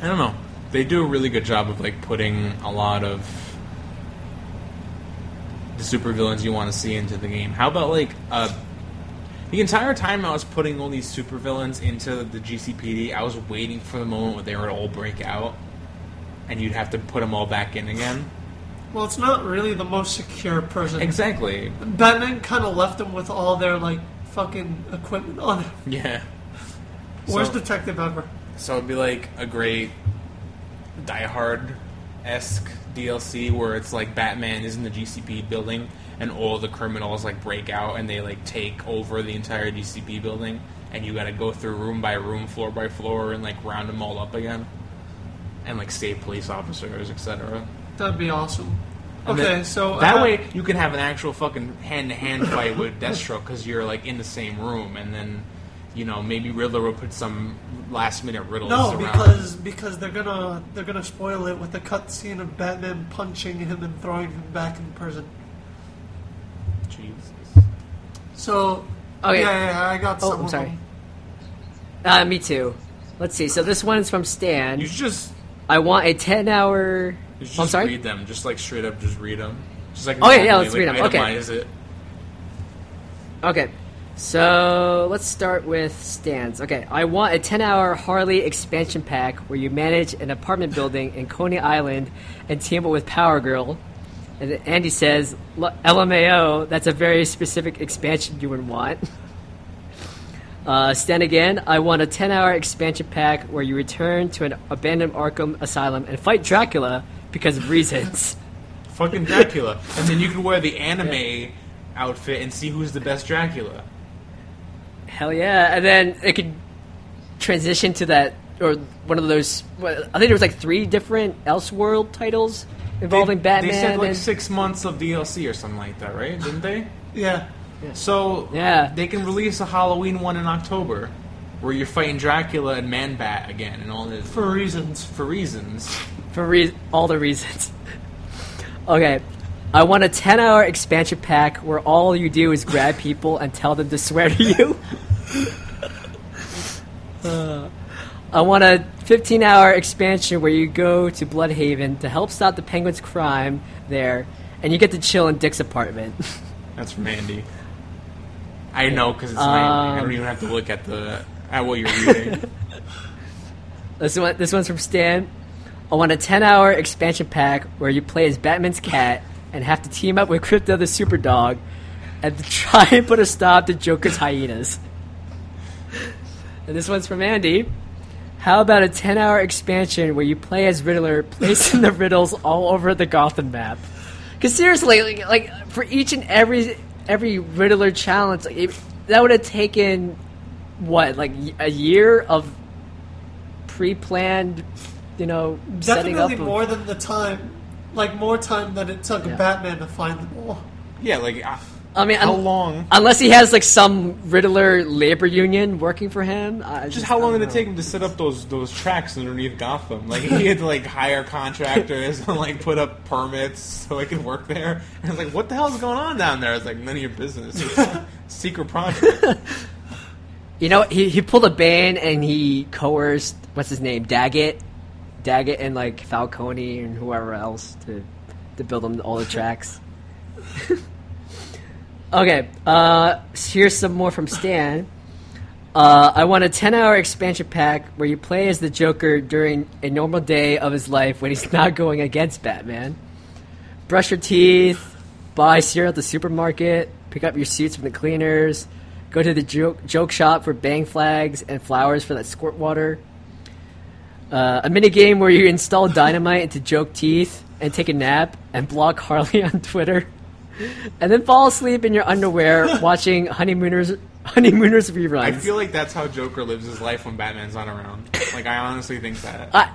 I don't know. They do a really good job of like putting a lot of the supervillains you want to see into the game. How about like uh, the entire time I was putting all these supervillains into the GCPD, I was waiting for the moment where they would all break out, and you'd have to put them all back in again. Well, it's not really the most secure prison. Exactly. Batman kind of left them with all their like fucking equipment on. them. Yeah. Worst So- detective ever. So it'd be like a great Die Hard esque DLC where it's like Batman is in the GCP building and all the criminals like break out and they like take over the entire GCP building and you got to go through room by room, floor by floor, and like round them all up again and like save police officers, etc. That'd be awesome. And Okay, then- so that uh, way you can have an actual fucking hand to hand fight with [laughs] Deathstroke because you're like in the same room, and then you know maybe Riddler will put some last minute riddles. No, around. because because they're gonna they're gonna spoil it with the cutscene of Batman punching him and throwing him back in prison. Jesus. So Okay. yeah, yeah, I got Oh, some. I'm of sorry. them. Uh, me too. Let's see. So this one's from Stan. You just I want a 10 should I'm just sorry? read them, just like straight up, just read them. Just like Oh, yeah, yeah, let's like, read 'em. Okay. it. Okay. So let's start with stands. Okay, I want a 10 hour Harley expansion pack where you manage an apartment building in Coney Island and team up with Power Girl. And Andy says, LMAO, that's a very specific expansion you would want. Uh, Stan again, I want a 10 hour expansion pack where you return to an abandoned Arkham Asylum and fight Dracula because of reasons. [laughs] Fucking Dracula, and then you can wear the anime outfit and see who's the best Dracula. Hell yeah! And then it could transition to that, or one of those. I think there was like three different Elseworld titles involving they, Batman. They said like and- six months of DLC or something like that, right? Didn't they? Yeah, So Yeah. they can release a Halloween one in October, where you're fighting Dracula and Man Bat again, and all this for reasons. for reasons. For re- all the reasons. [laughs] okay, I want a ten-hour expansion pack where all you do is grab people and tell them to swear to you. [laughs] Uh, I want a 15 hour expansion where you go to Blüdhaven to help stop the Penguin's crime there, and you get to chill in Dick's apartment. [laughs] That's from Andy. I know because it's my. I Um, don't even have to look at the at what you're reading. This one, this one's from Stan. I want a 10 hour expansion pack where you play as Batman's cat and have to team up with Krypto the Super Dog and [laughs] try and put a stop to Joker's hyenas. And this one's from Andy. How about a 10 hour expansion where you play as Riddler, [laughs] placing the riddles all over the Gotham map? Because seriously, like, like for each and every every Riddler challenge, like, it, that would have taken what, like a year of pre-planned, you know, setting up. Definitely of- more than the time, like more time than it took Yeah. Batman to find them all. yeah, like uh, I mean, how un- long? Unless he has like some Riddler labor union working for him. I Just how long did don't it take him to set up those those tracks underneath Gotham? Like he had to like hire contractors [laughs] and like put up permits so he could work there. And I was like, "What the hell is going on down there?" It's like, "None of your business. It's a [laughs] secret project." You know, he he pulled a ban and he coerced what's his name, Daggett, Daggett, and like Falcone and whoever else to to build him all the [laughs] tracks. [laughs] okay, uh, here's some more from Stan. Uh, I want a 10 hour expansion pack where you play as the Joker during a normal day of his life when he's [laughs] not going against Batman. Brush your teeth, buy cereal at the supermarket, pick up your suits from the cleaners, go to the joke, joke shop for bang flags and flowers for that squirt water. Uh, a mini game where you install dynamite into joke teeth and take a nap and block [laughs] Harley on Twitter. And then fall asleep in your underwear [laughs] watching honeymooners honeymooners reruns. I feel like that's how Joker lives his life when Batman's not around. Like I honestly think that. I,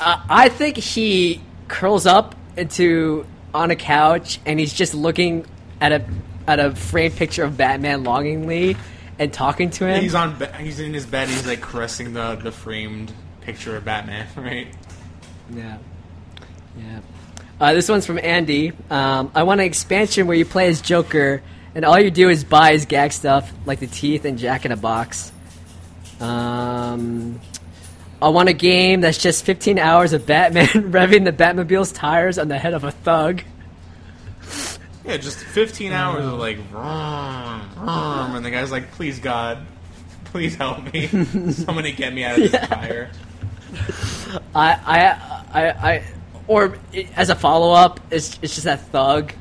I I think he curls up into on a couch and he's just looking at a at a framed picture of Batman longingly and talking to him. He's on. He's in his bed. and He's like caressing the the framed picture of Batman, [laughs] right? Yeah. Yeah. Uh, this one's from Andy. Um, I want an expansion where you play as Joker, and all you do is buy his gag stuff, like the teeth and Jack in a Box. Um, I want a game that's just 15 hours of Batman [laughs] revving the Batmobile's tires on the head of a thug. Yeah, just 15 hours of like, vroom, vroom, and the guy's like, please God, please help me. [laughs] Somebody get me out of this tire. I, I, I, I or as a follow up, it's it's just that thug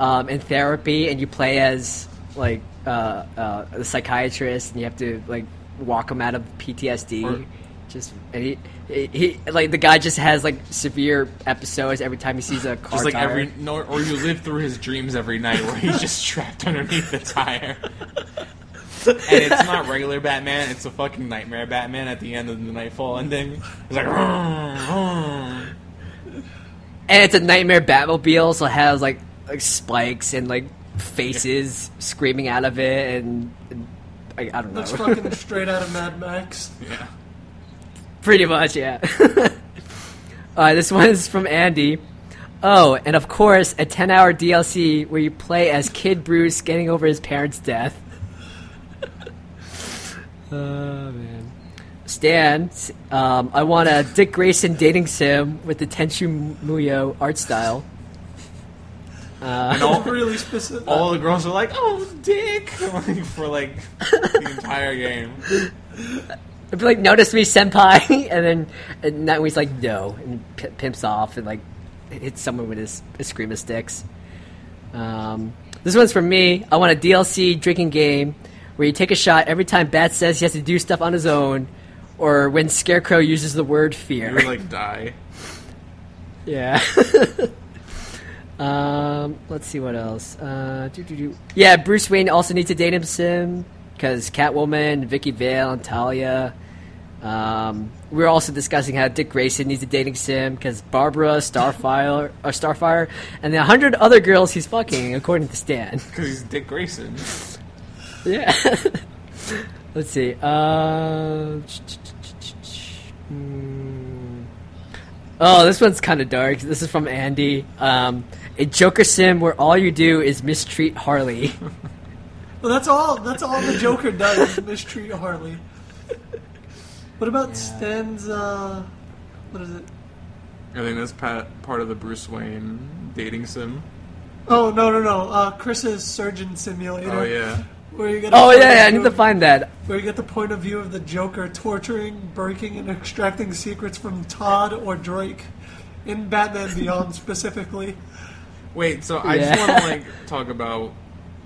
um, in therapy, and you play as like uh, uh, the psychiatrist, and you have to like walk him out of PTSD. Or- just and he, he, he like the guy just has like severe episodes every time he sees a car Just like tire. every, no, or you live through his dreams every night where he's just [laughs] trapped underneath the tire. [laughs] and it's [laughs] not regular Batman; it's a fucking nightmare Batman at the end of the Nightfall ending. It's like, vroom, [laughs] vroom. and it's a nightmare Batmobile, so it has like like spikes and like faces [laughs] screaming out of it, and, and I, I don't know. That's fucking straight out of Mad Max. yeah. Pretty much, yeah. uh, this one is from Andy. Oh, and of course, a 10 hour DLC where you play as Kid Bruce getting over his parents' death. Oh, man. Stan, um, I want a Dick Grayson dating sim with the Tenchi Muyo art style. And all, really specific. [laughs] all the girls are like, "Oh, Dick!" [laughs] for like the entire game. I'd be like, notice me, senpai, [laughs] and then and that he's like, no, and p- pimps off and like hits someone with his, his of sticks. Um, this one's for me. I want a DLC drinking game where you take a shot every time Bat says he has to do stuff on his own, or when Scarecrow uses the word fear. You would like die. Yeah. [laughs] um, let's see what else. Uh. Yeah, Bruce Wayne also needs a dating sim because Catwoman, Vicki Vale, and Talia. Um, we are also discussing how Dick Grayson needs a dating sim because Barbara, Starfire, or Starfire, and the hundred other girls he's fucking, according to Stan. [laughs] Because he's Dick Grayson. Yeah. [laughs] Let's see. Uh, hmm. Oh, this one's kind of dark. This is from Andy. Um, a Joker sim where all you do is mistreat Harley. [laughs] Well, that's all. That's all the Joker does is mistreat Harley. What about Stan's? Uh, what is it? I think that's pat, part of the Bruce Wayne dating sim. Oh no no no! Uh, Chris's Surgeon Simulator. Oh yeah. Where you get a Oh yeah, yeah, I need to find that. Where you get the point of view of the Joker torturing, breaking, and extracting secrets from Todd or Drake in Batman Beyond specifically. Wait, so I Yeah. just want to like [laughs] talk about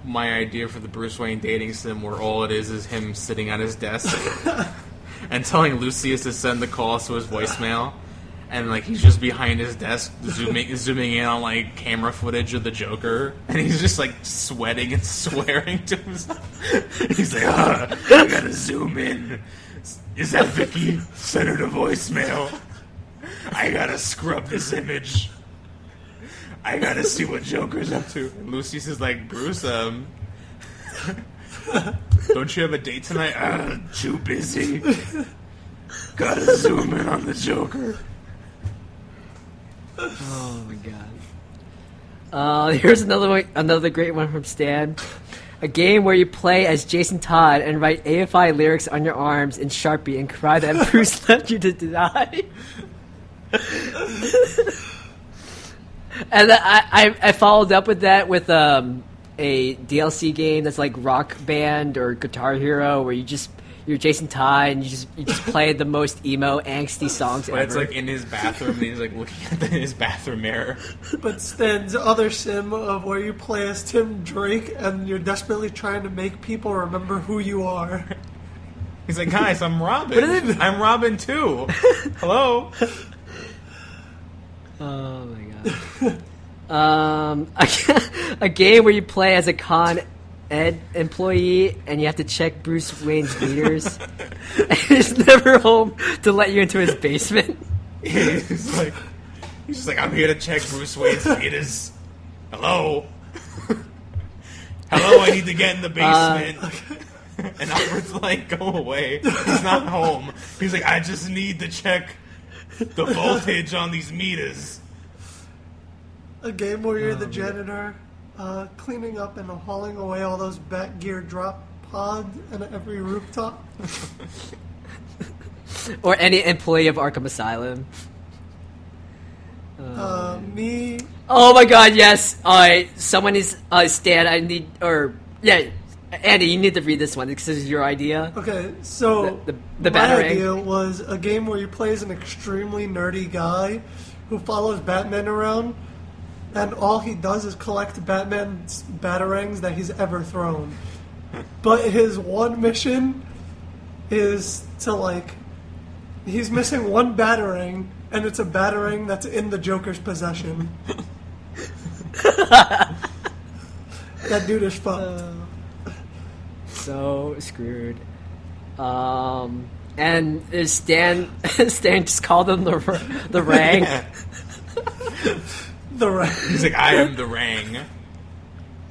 my idea for the Bruce Wayne dating sim, where all it is is him sitting at his desk [laughs] and telling Lucius to send the call to his voicemail, and like he's just behind his desk zooming [laughs] zooming in on like camera footage of the Joker, and he's just like sweating and [laughs] swearing to himself. [laughs] he's like, ah, I gotta zoom in. Is that Vicki? Send her to voicemail. I gotta scrub this image. I gotta see what Joker's up to. And Lucius is like, Bruce, um, don't you have a date tonight? Uh, too busy. Gotta zoom in on the Joker. Oh my god. Uh, [laughs] here's another one, another great one from Stan. A game where you play as Jason Todd and write AFI lyrics on your arms in Sharpie and cry that [laughs] Bruce left you to die. [laughs] and I, I, I followed up with that with um, a DLC game that's like Rock Band or Guitar Hero, where you just you're Jason Todd and you just you just play the most emo angsty songs But ever. it's like in his bathroom, and he's like looking at the, his bathroom mirror. But Stan's other sim of where you play as Tim Drake and you're desperately trying to make people remember who you are. He's like, guys, I'm Robin. I'm Robin too. Hello. Oh my god. um, a, [laughs] a game where you play as a con ed employee and you have to check Bruce Wayne's meters. [laughs] and he's never home to let you into his basement. he's like, he's just like, I'm here to check Bruce Wayne's meters. Hello. Hello, I need to get in the uh, basement. [laughs] and Alfred's like, "Go away. He's not home." He's like, "I just need to check the voltage on these meters." A game where oh, you're the janitor, uh, cleaning up and hauling away all those Bat Gear drop pods in every rooftop. [laughs] or any employee of Arkham Asylum. Uh, me, Oh my god, yes. Alright, someone is uh Stan, I need or yeah, Andy, you need to read this one because this is your idea. Okay, so The- the- the my Batarang. idea was a game where you play as an extremely nerdy guy who follows Batman around, and all he does is collect Batman's batarangs that he's ever thrown. But his one mission is to like, he's missing one batarang, and it's a batarang that's in the Joker's possession. [laughs] that dude is fucked. So screwed. Um and is Stan Stan [laughs] just called him the r- the rang. [laughs] the right. He's like, "I am the [laughs] Rang."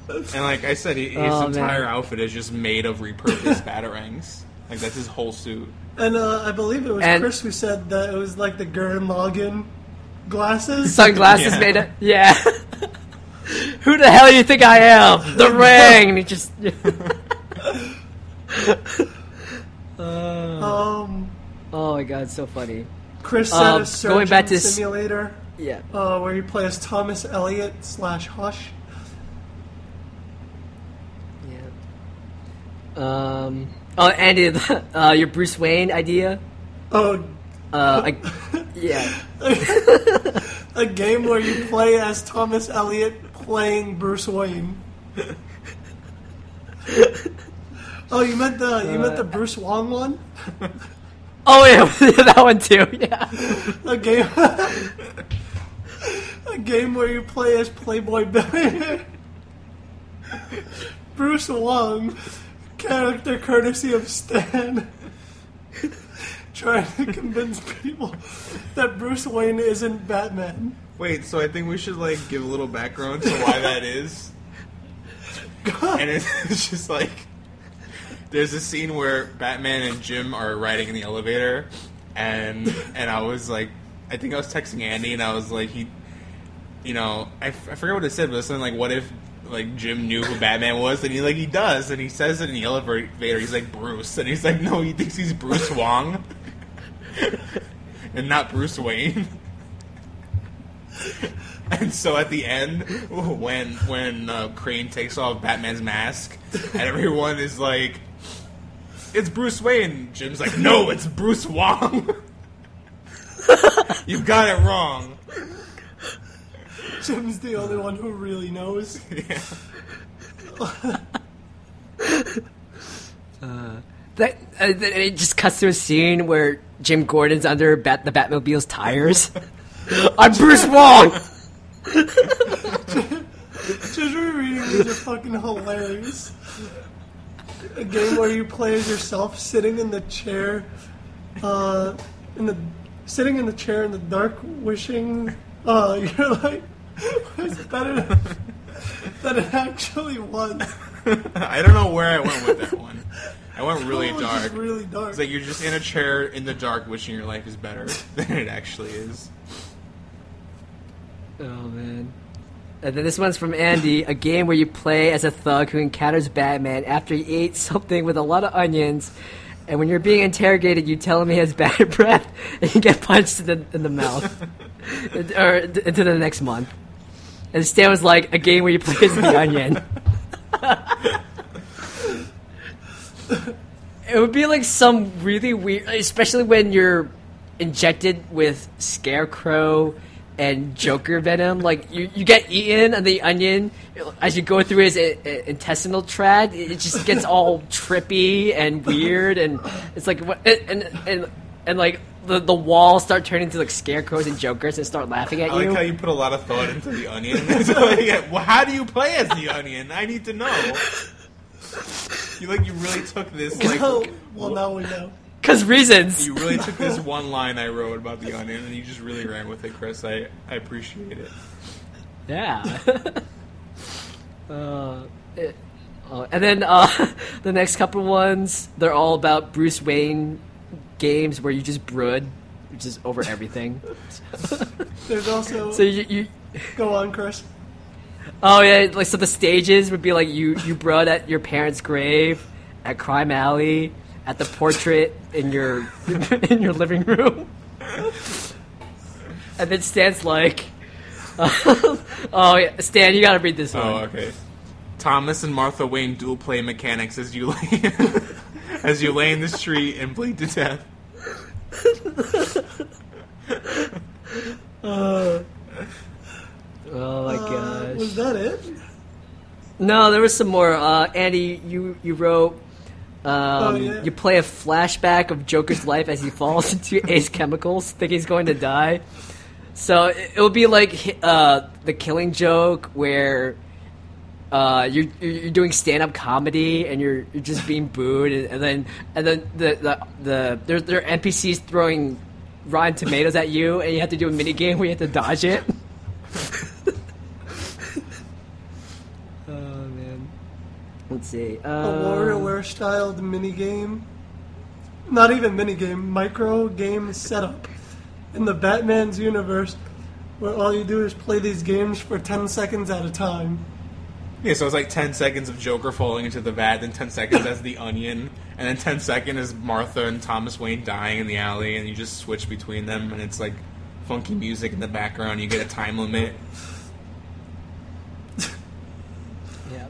And like I said, he, his Oh, man. entire outfit is just made of repurposed batarangs. Like that's his whole suit. And uh, I believe it was And- Chris who said that it was like the Gurren Lagann glasses. Sunglasses Yeah. made it. Yeah. [laughs] Who the hell do you think I am? The [laughs] ring. And he just. Um, oh my god, so funny. Chris said Um, a surgeon going back to s- simulator Yeah. uh, where you play as Thomas Elliot slash Hush. Yeah. Um. Oh, Andy, [laughs] uh, your Bruce Wayne idea. Oh, Uh, I, [laughs] yeah. a game where you play as Thomas Elliot playing Bruce Wayne. [laughs] oh, you meant the you meant the Bruce Wong one? Oh yeah, that one too. Yeah. A game, a game where you play as Playboy billionaire Bruce Wong, character courtesy of Stan, trying to convince people that Bruce Wayne isn't Batman. Wait, so I think we should like give a little background to why that is. and it's, [laughs] it's just like there's a scene where Batman and Jim are riding in the elevator, and and I was like, I think I was texting Andy, and I was like, he, you know, I, f- I forget what it said, but it's something like, what if like Jim knew who Batman was, and he like he does, and he says it in the elevator. He's like Bruce, and he's like, no, he thinks he's Bruce Wong, [laughs] and not Bruce Wayne. [laughs] And so at the end, when when uh, Crane takes off Batman's mask, and everyone is like, "It's Bruce Wayne," Jim's like, "No, it's Bruce Wong." [laughs] you got it wrong. Jim's the only one who really knows. [laughs] Yeah. [laughs] That uh, it just cuts to a scene where Jim Gordon's under Bat- the Batmobile's tires. [laughs] I'm Bruce Wong. Just rereading these are fucking hilarious. A game where you play as yourself sitting in the chair, uh, in the sitting in the chair in the dark, wishing uh, you're like was better than it actually was. [laughs] I don't know where I went with that one. I went really It dark. really dark. It's like you're just in a chair in the dark, wishing your life is better [laughs] than it actually is. Oh man. And then this one's from Andy, a game where you play as a thug who encounters Batman after he ate something with a lot of onions. And when you're being interrogated, you tell him he has bad [laughs] breath, and you get punched in the, in the mouth, or into the next month. And Stan was like, a game where you play as the [laughs] onion. it would be like some really weird, especially when you're injected with Scarecrow and Joker venom. Like you, you get eaten, and the onion, as you go through his i- i- intestinal tract, it just gets all trippy and weird, and it's like and and and, and like. The, the walls start turning into like scarecrows and jokers and start laughing at you. I like you. how you put a lot of thought into the onion. [laughs] It's like, yeah, well, how do you play as the onion? I need to know. You like you really took this like oh, well, now we know. Cause reasons. you really took this [laughs] one line I wrote about the onion and you just really ran with it, Chris. I I appreciate it. Yeah. [laughs] uh, it, Uh, and then uh, the next couple ones, they're all about Bruce Wayne games where you just brood, just over everything. [laughs] There's also [laughs] so you, you go on, Chris. Oh yeah, like so the stages would be like you you brought at your parents' grave, at Crime Alley, at the portrait in your [laughs] in your living room, and then Stan's like, oh yeah, Stan, you gotta read this oh, one. Oh, okay. Thomas and Martha Wayne dual play mechanics as you lay as you lay in the street and bleed to death. [laughs] Oh my Uh, gosh. was that it? No, there was some more. Uh, Andy, you you wrote. Um, Oh, yeah. You play a flashback of Joker's life as he falls [laughs] into Ace Chemicals, think he's going to die. So it, it would be like uh, the Killing Joke, where uh, you're you're doing stand up comedy and you're you're just being booed, and, and then and then the the the there there are NPCs throwing rotten tomatoes at you, and you have to do a mini game where you have to dodge it. [laughs] oh man. Let's see. A Um, WarioWare styled mini game. Not even mini game, micro game setup in the Batman's universe, where all you do is play these games for ten seconds at a time. Yeah, so it's like 10 seconds of Joker falling into the vat, then 10 seconds as the Onion, and then 10 seconds is Martha and Thomas Wayne dying in the alley, and you just switch between them, and it's like funky music in the background. You get a time limit. [laughs] Yeah.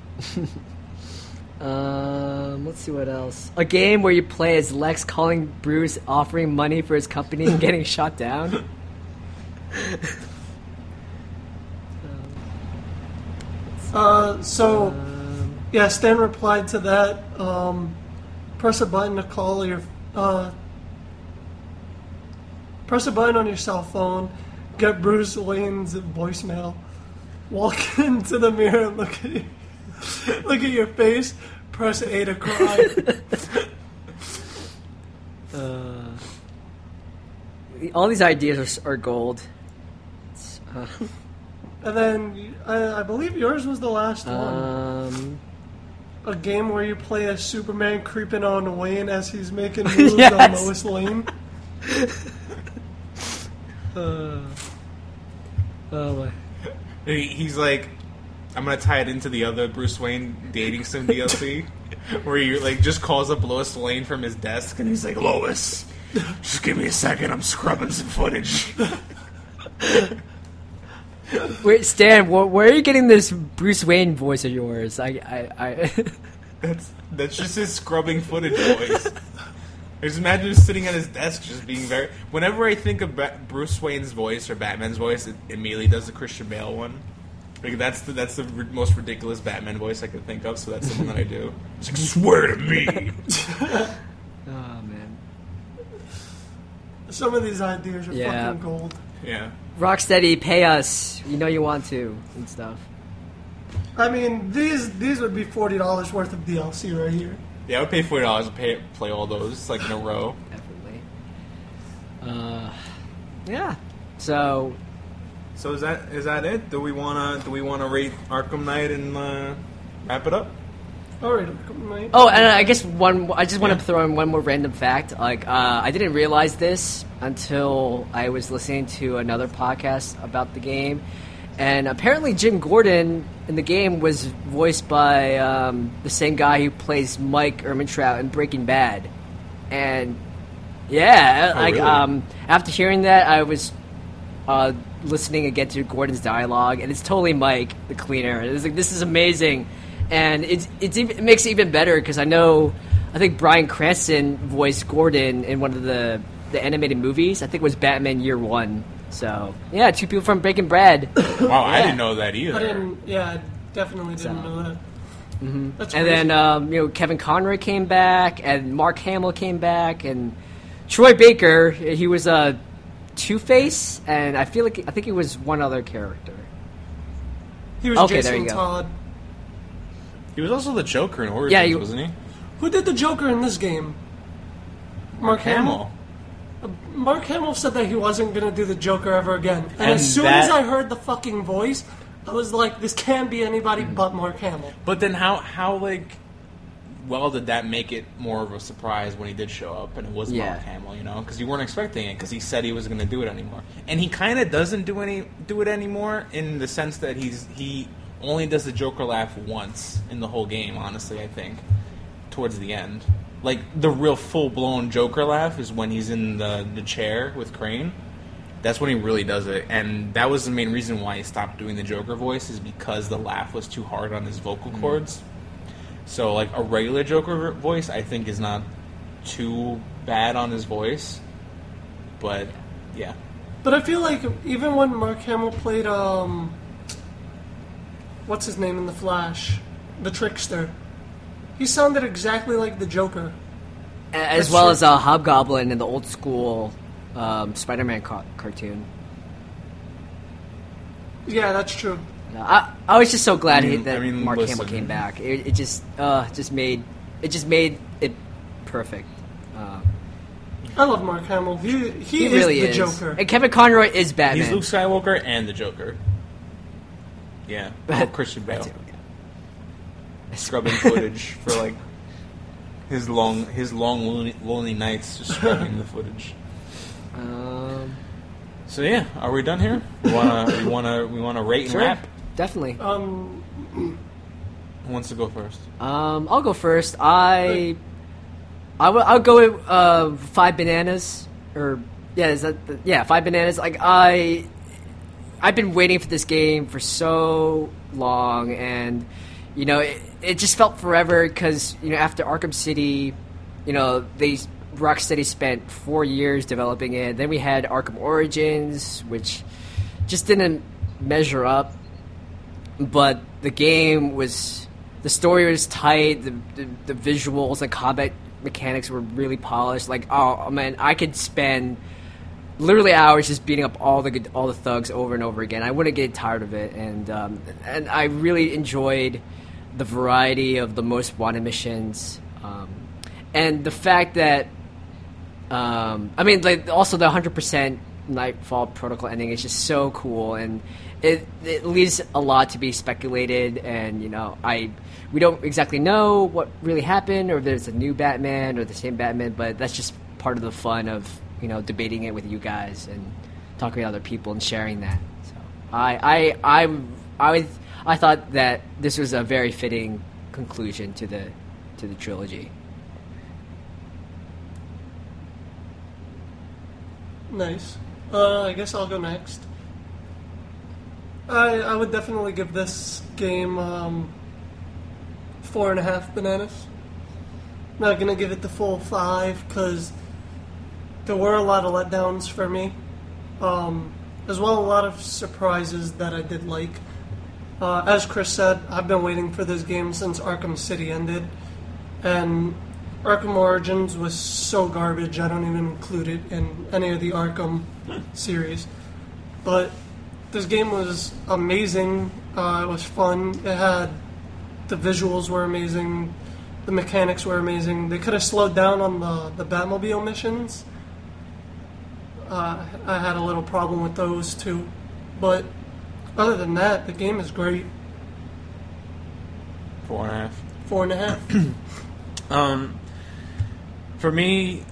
[laughs] um, let's see what else. A game where you play as Lex calling Bruce, offering money for his company, and getting shot down. [laughs] Uh, so yeah, Stan replied to that. Um, press a button to call your. Uh, press a button on your cell phone. Get Bruce Wayne's voicemail. Walk [laughs] into the mirror and look at you, [laughs] look at your face. Press A to cry. [laughs] uh, all these ideas are, are gold. It's, uh, and then I, I believe yours was the last one. um, A game where you play as Superman creeping on Wayne as he's making [laughs] moves Yes. on Lois Lane. [laughs] uh, oh my. He- He's like, I'm gonna tie it into the other Bruce Wayne dating sim DLC, [laughs] where he like just calls up Lois Lane from his desk, and he's like, Lois, just give me a second, I'm scrubbing some footage. [laughs] Wait, Stan, wh- where are you getting this Bruce Wayne voice of yours? I, I, I [laughs] That's that's just his scrubbing footage voice. I just imagine him sitting at his desk, just being very. Whenever I think of Ba- Bruce Wayne's voice or Batman's voice, it immediately does the Christian Bale one. Like that's the that's the r- most ridiculous Batman voice I could think of. So that's the one that I do. It's like swear to me. [laughs] oh man. Some of these ideas are Yeah. fucking gold. Yeah. Rocksteady, pay us. You know you want to and stuff. I mean, these these would be forty dollars worth of DLC right here. Yeah, I would pay forty dollars to pay play all those like in a row. Definitely. Uh, yeah. So So is that is that it? Do we wanna do we wanna rate Arkham Knight and uh, wrap it up? All right. Oh, and I guess one. I just want Yeah. to throw in one more random fact. Like, uh, I didn't realize this until I was listening to another podcast about the game, and apparently Jim Gordon in the game was voiced by um, the same guy who plays Mike Ehrmantraut in Breaking Bad, and yeah, Oh, like really? um, after hearing that, I was uh, listening again to Gordon's dialogue, and it's totally Mike, the cleaner. It's like this is amazing, and it's it's even, it makes it even better because I know I think Bryan Cranston voiced Gordon in one of the the animated movies. I think it was Batman Year One. So yeah, two people from Breaking Bad, [coughs] Wow, I didn't know that either. I didn't. Yeah, I definitely didn't So- know that. mm-hmm. That's and crazy. then um, you know Kevin Conroy came back, and Mark Hamill came back, and Troy Baker. He was a uh, Two Face, and I feel like I think he was one other character. he was okay, there Jason you go. Todd. He was also the Joker in Origins, Yeah, you- wasn't he? Who did the Joker in this game? Mark Hamill. Hamill. Mark Hamill said that he wasn't gonna do the Joker ever again. And, And as soon that- as I heard the fucking voice, I was like, this can't be anybody Mm. but Mark Hamill. But then how how like well did that make it more of a surprise when he did show up and it was Yeah. Mark Hamill, you know? Because you weren't expecting it because he said he was going to do it anymore, and he kind of doesn't do any do it anymore in the sense that he's he only does the Joker laugh once in the whole game. Honestly, I think towards the end, like the real full blown Joker laugh is when he's in the the chair with Crane. That's when he really does it, and that was the main reason why he stopped doing the Joker voice is because the laugh was too hard on his vocal cords. So, like a regular Joker voice, I think is not too bad on his voice, but yeah, But I feel like even when Mark Hamill played, um, what's his name in The Flash? The Trickster. He sounded exactly like the Joker. As That's well true. as a Hobgoblin in the old school um, Spider-Man ca- cartoon. Yeah, that's true. No, I, I was just so glad I he, mean- that I mean, Mark listen. Hamill came back. It, it just uh, just made it just made it perfect. Uh, I love Mark Hamill. He he, he is really the is. Joker. And Kevin Conroy is Batman. he's Luke Skywalker and the Joker. Yeah, [laughs] oh, Christian Bale That too, yeah. scrubbing footage for like his long his long lonely, lonely nights, just scrubbing the footage. Um, So yeah, are we done here? We wanna we wanna we wanna rate and sure, wrap. definitely. Um, Who wants to go first? Um, I'll go first. I, I will. I'll go with uh, five bananas, or yeah, is that the, yeah, five bananas? Like I, I've been waiting for this game for so long, and you know, it, it just felt forever because you know after Arkham City, you know they Rocksteady spent four years developing it. Then we had Arkham Origins, which just didn't measure up but the game was the story was tight the, the, the visuals the combat mechanics were really polished like oh man i could spend literally hours just beating up all the all the thugs over and over again. I wouldn't get tired of it. And um, and i really enjoyed the variety of the most wanted missions. Um, and the fact that um, I mean, like also the hundred percent Knightfall Protocol ending is just so cool, and it it leaves a lot to be speculated. And you know, I we don't exactly know what really happened, or if there's a new Batman or the same Batman, but that's just part of the fun of you know debating it with you guys and talking to other people and sharing that. So I I I I was, I thought that this was a very fitting conclusion to the to the trilogy. nice. Uh, I guess I'll go next. I I would definitely give this game um, four and a half bananas. Not gonna give it the full five because there were a lot of letdowns for me, um, as well a lot of surprises that I did like. Uh, as Chris said, I've been waiting for this game since Arkham City ended, and Arkham Origins was so garbage I don't even include it in any of the Arkham [laughs] series. But this game was amazing. Uh, it was fun. It had the visuals were amazing. The mechanics were amazing. They could have slowed down on the the Batmobile missions. Uh, I had a little problem with those too, but other than that, the game is great. Four and a half. Four and a half. [clears throat] Um, for me,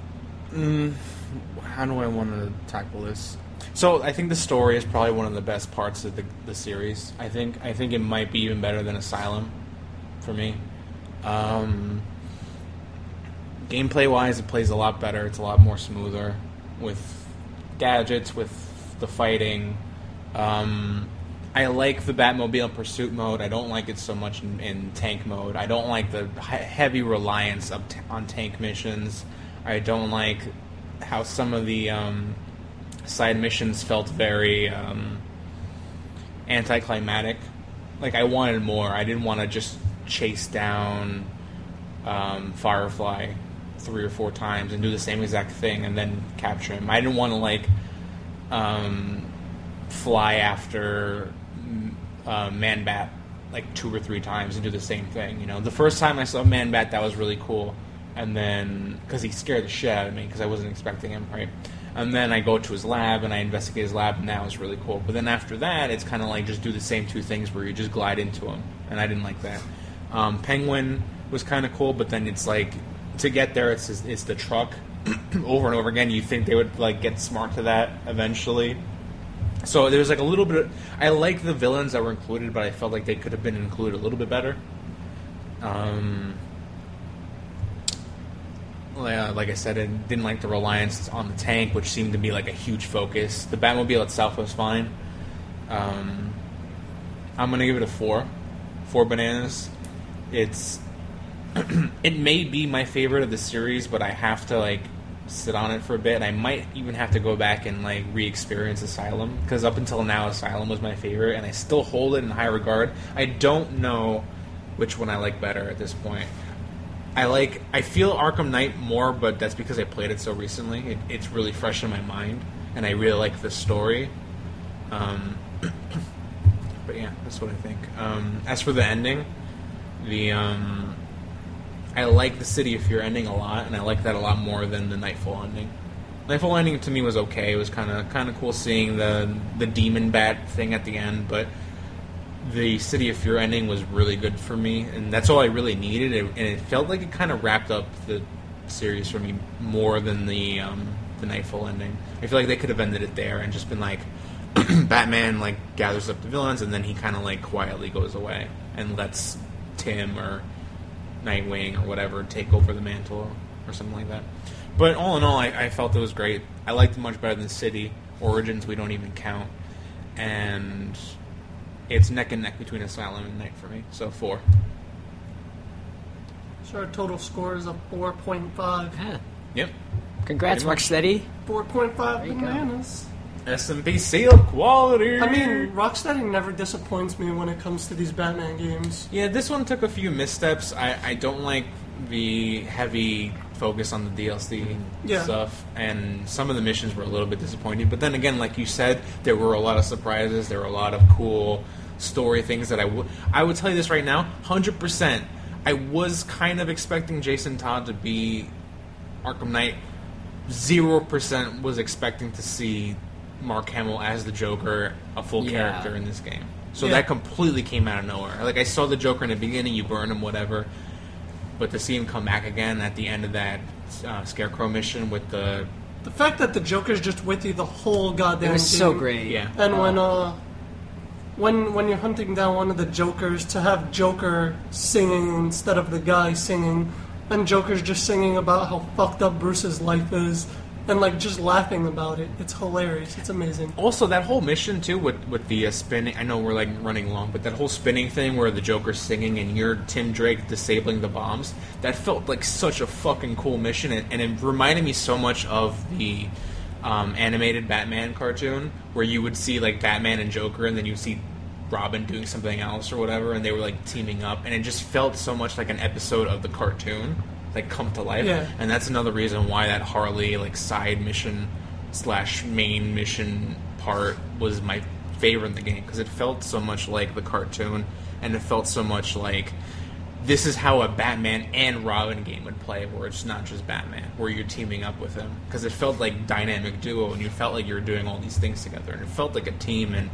mm, how do I want to tackle this? So I think the story is probably one of the best parts of the, the series. I think I think it might be even better than Asylum, for me. Um, gameplay wise, it plays a lot better. It's a lot more smoother with gadgets, with the fighting. Um, I like the Batmobile pursuit mode. I don't like it so much in, in tank mode. I don't like the heavy reliance t- on tank missions. I don't like how some of the um, side missions felt very um, anticlimactic. Like I wanted more. I didn't want to just chase down um, Firefly three or four times and do the same exact thing and then capture him. I didn't want to like um, fly after mm, uh, Man Bat like two or three times and do the same thing. You know, the first time I saw Man Bat, that was really cool, and then because he scared the shit out of me because I wasn't expecting him, right? And then I go to his lab and I investigate his lab, and that was really cool. But then after that, it's kind of like just do the same two things where you just glide into him, and I didn't like that. Um, Penguin was kind of cool, but then it's like to get there, it's it's the truck [clears throat] over and over again. You think they would like get smart to that eventually. So there's like a little bit. Of, I like the villains that were included, but I felt like they could have been included a little bit better. Um, like I said, I didn't like the reliance on the tank, which seemed to be like a huge focus. The Batmobile itself was fine. Um, I'm gonna give it a four, four bananas. It's [clears throat] it may be my favorite of the series, but I have to like sit on it for a bit. And I might even have to go back and like re-experience Asylum because up until now, Asylum was my favorite, and I still hold it in high regard. I don't know which one I like better at this point. I like I feel Arkham Knight more, but that's because I played it so recently. It, it's really fresh in my mind, and I really like the story. Um, [clears throat] but yeah, that's what I think. Um, as for the ending, the um, I like the City of Fear ending a lot, and I like that a lot more than the Knightfall ending. Knightfall ending to me was okay. It was kind of kind of cool seeing the the demon bat thing at the end, but the City of Fear ending was really good for me, and that's all I really needed. It, and it felt like it kind of wrapped up the series for me more than the um, the Knightfall ending. I feel like they could have ended it there and just been like, [clears throat] Batman like gathers up the villains, and then he kind of like quietly goes away and lets Tim or Nightwing or whatever take over the mantle or something like that. But all in all, I, I felt it was great. I liked it much better than City Origins. We don't even count, and it's neck and neck between Asylum and Knight for me. So four. So our total score is a 4.5. Yeah. Yep. Congrats, Mark Steady. 4.5 you go. bananas. S&P quality. I mean, Rocksteady never disappoints me when it comes to these Batman games. yeah, this one took a few missteps. I, I don't like the heavy focus on the DLC Yeah. stuff, and some of the missions were a little bit disappointing. But then again, like you said, there were a lot of surprises. There were a lot of cool story things that I would I would tell you this right now, hundred percent. I was kind of expecting Jason Todd to be Arkham Knight. Zero percent was expecting to see Mark Hamill as the Joker, a full Yeah. character in this game. So Yeah. that completely came out of nowhere. Like I saw the Joker in the beginning, you burn him, whatever. But to see him come back again at the end of that uh, Scarecrow mission with the The fact that the Joker's just with you the whole goddamn It was so great. yeah, And when uh when when you're hunting down one of the Jokers to have Joker singing instead of the guy singing, and Joker's just singing about how fucked up Bruce's life is, and like just laughing about it. It's hilarious. It's amazing. Also, that whole mission too with with the uh, spinning. I know we're like running long, but that whole spinning thing where the Joker's singing and you're Tim Drake disabling the bombs. That felt like such a fucking cool mission, and, and it reminded me so much of the um, animated Batman cartoon where you would see like Batman and Joker, and then you see Robin doing something else or whatever, and they were like teaming up, and it just felt so much like an episode of the cartoon, like come to life. Yeah. And that's another reason why that Harley like side mission slash main mission part was my favorite in the game because it felt so much like the cartoon, and it felt so much like this is how a Batman and Robin game would play, where it's not just Batman, where you're teaming up with him, because it felt like dynamic duo, and you felt like you were doing all these things together, and it felt like a team. And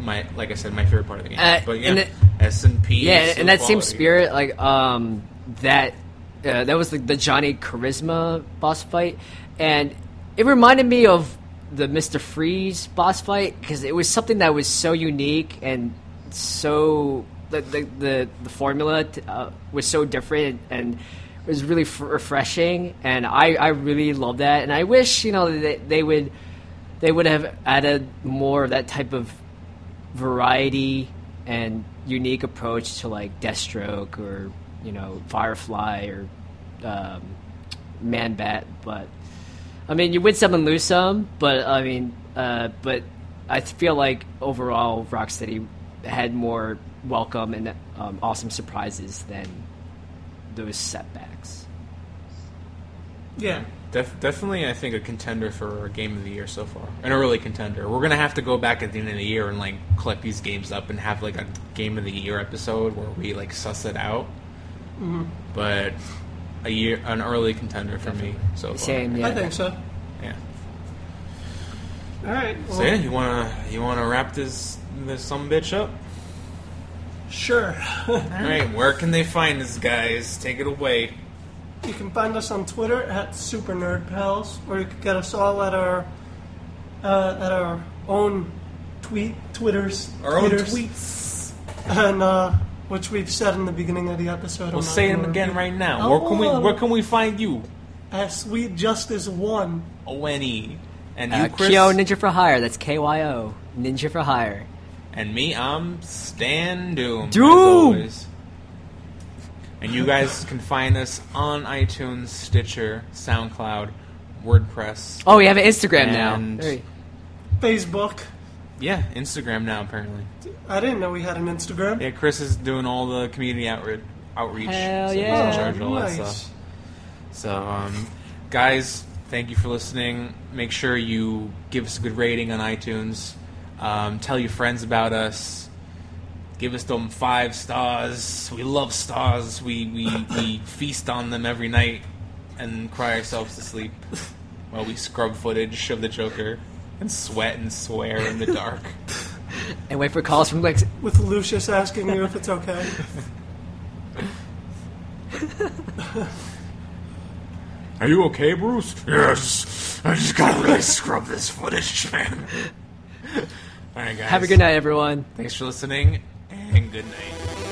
my, like I said, my favorite part of the game. Uh, but yeah, S and P. Yeah, in that same spirit, like um, that uh, that was like the Johnny Charisma boss fight, and it reminded me of the Mister Freeze boss fight because it was something that was so unique and so the the the, the formula t- uh, was so different and it was really f- refreshing, and I I really love that, and I wish you know they, they would they would have added more of that type of variety and unique approach to like Deathstroke or you know Firefly or um, Man Bat. But I mean, you win some and lose some. But I mean, uh, but I feel like overall Rocksteady had more welcome and um, awesome surprises than those setbacks. Yeah. Def- definitely, I think a contender for a game of the year so far, an early contender. We're gonna have to go back at the end of the year and like collect these games up and have like a game of the year episode where we like suss it out. But a year, an early contender for me so far. Same, yeah. I think so. Yeah. All right. Well, So yeah, you wanna you wanna wrap this this some bitch up? Sure. All right, where can they find us, guys? Take it away. you can find us on Twitter at Super Nerd Pals, or you can get us all at our uh, at our own tweet Twitters. Our own tweets. and uh, which we've said in the beginning of the episode. We'll I'm not say them again repeat. right now. Oh, Where can we where can we find you? At Sweet Justice One. O N E. And you, Uh, Chris. Kyo Ninja for Hire. That's K Y O. Ninja for Hire. And me, I'm Stan Doom. Doom! As. And you guys can find us on iTunes, Stitcher, SoundCloud, WordPress. Oh, we have an Instagram And- now. There Facebook. Yeah, Instagram now apparently. I didn't know we had an Instagram. Yeah, Chris is doing all the community outreach. Outreach. Hell so he's yeah. in charge of all that nice. stuff. So, um, guys, thank you for listening. Make sure you give us a good rating on iTunes. Um, tell your friends about us. Give us them five stars. We love stars. We, we, we [laughs] feast on them every night and cry ourselves to sleep while we scrub footage of the Joker and sweat and swear in the dark. [laughs] And wait for calls from Lex. With Lucius asking you if it's okay. [laughs] Are you okay, Bruce? Yes. I just gotta really scrub this footage, man. [laughs] All right, guys. Have a good night, everyone. Thanks for listening, and good night.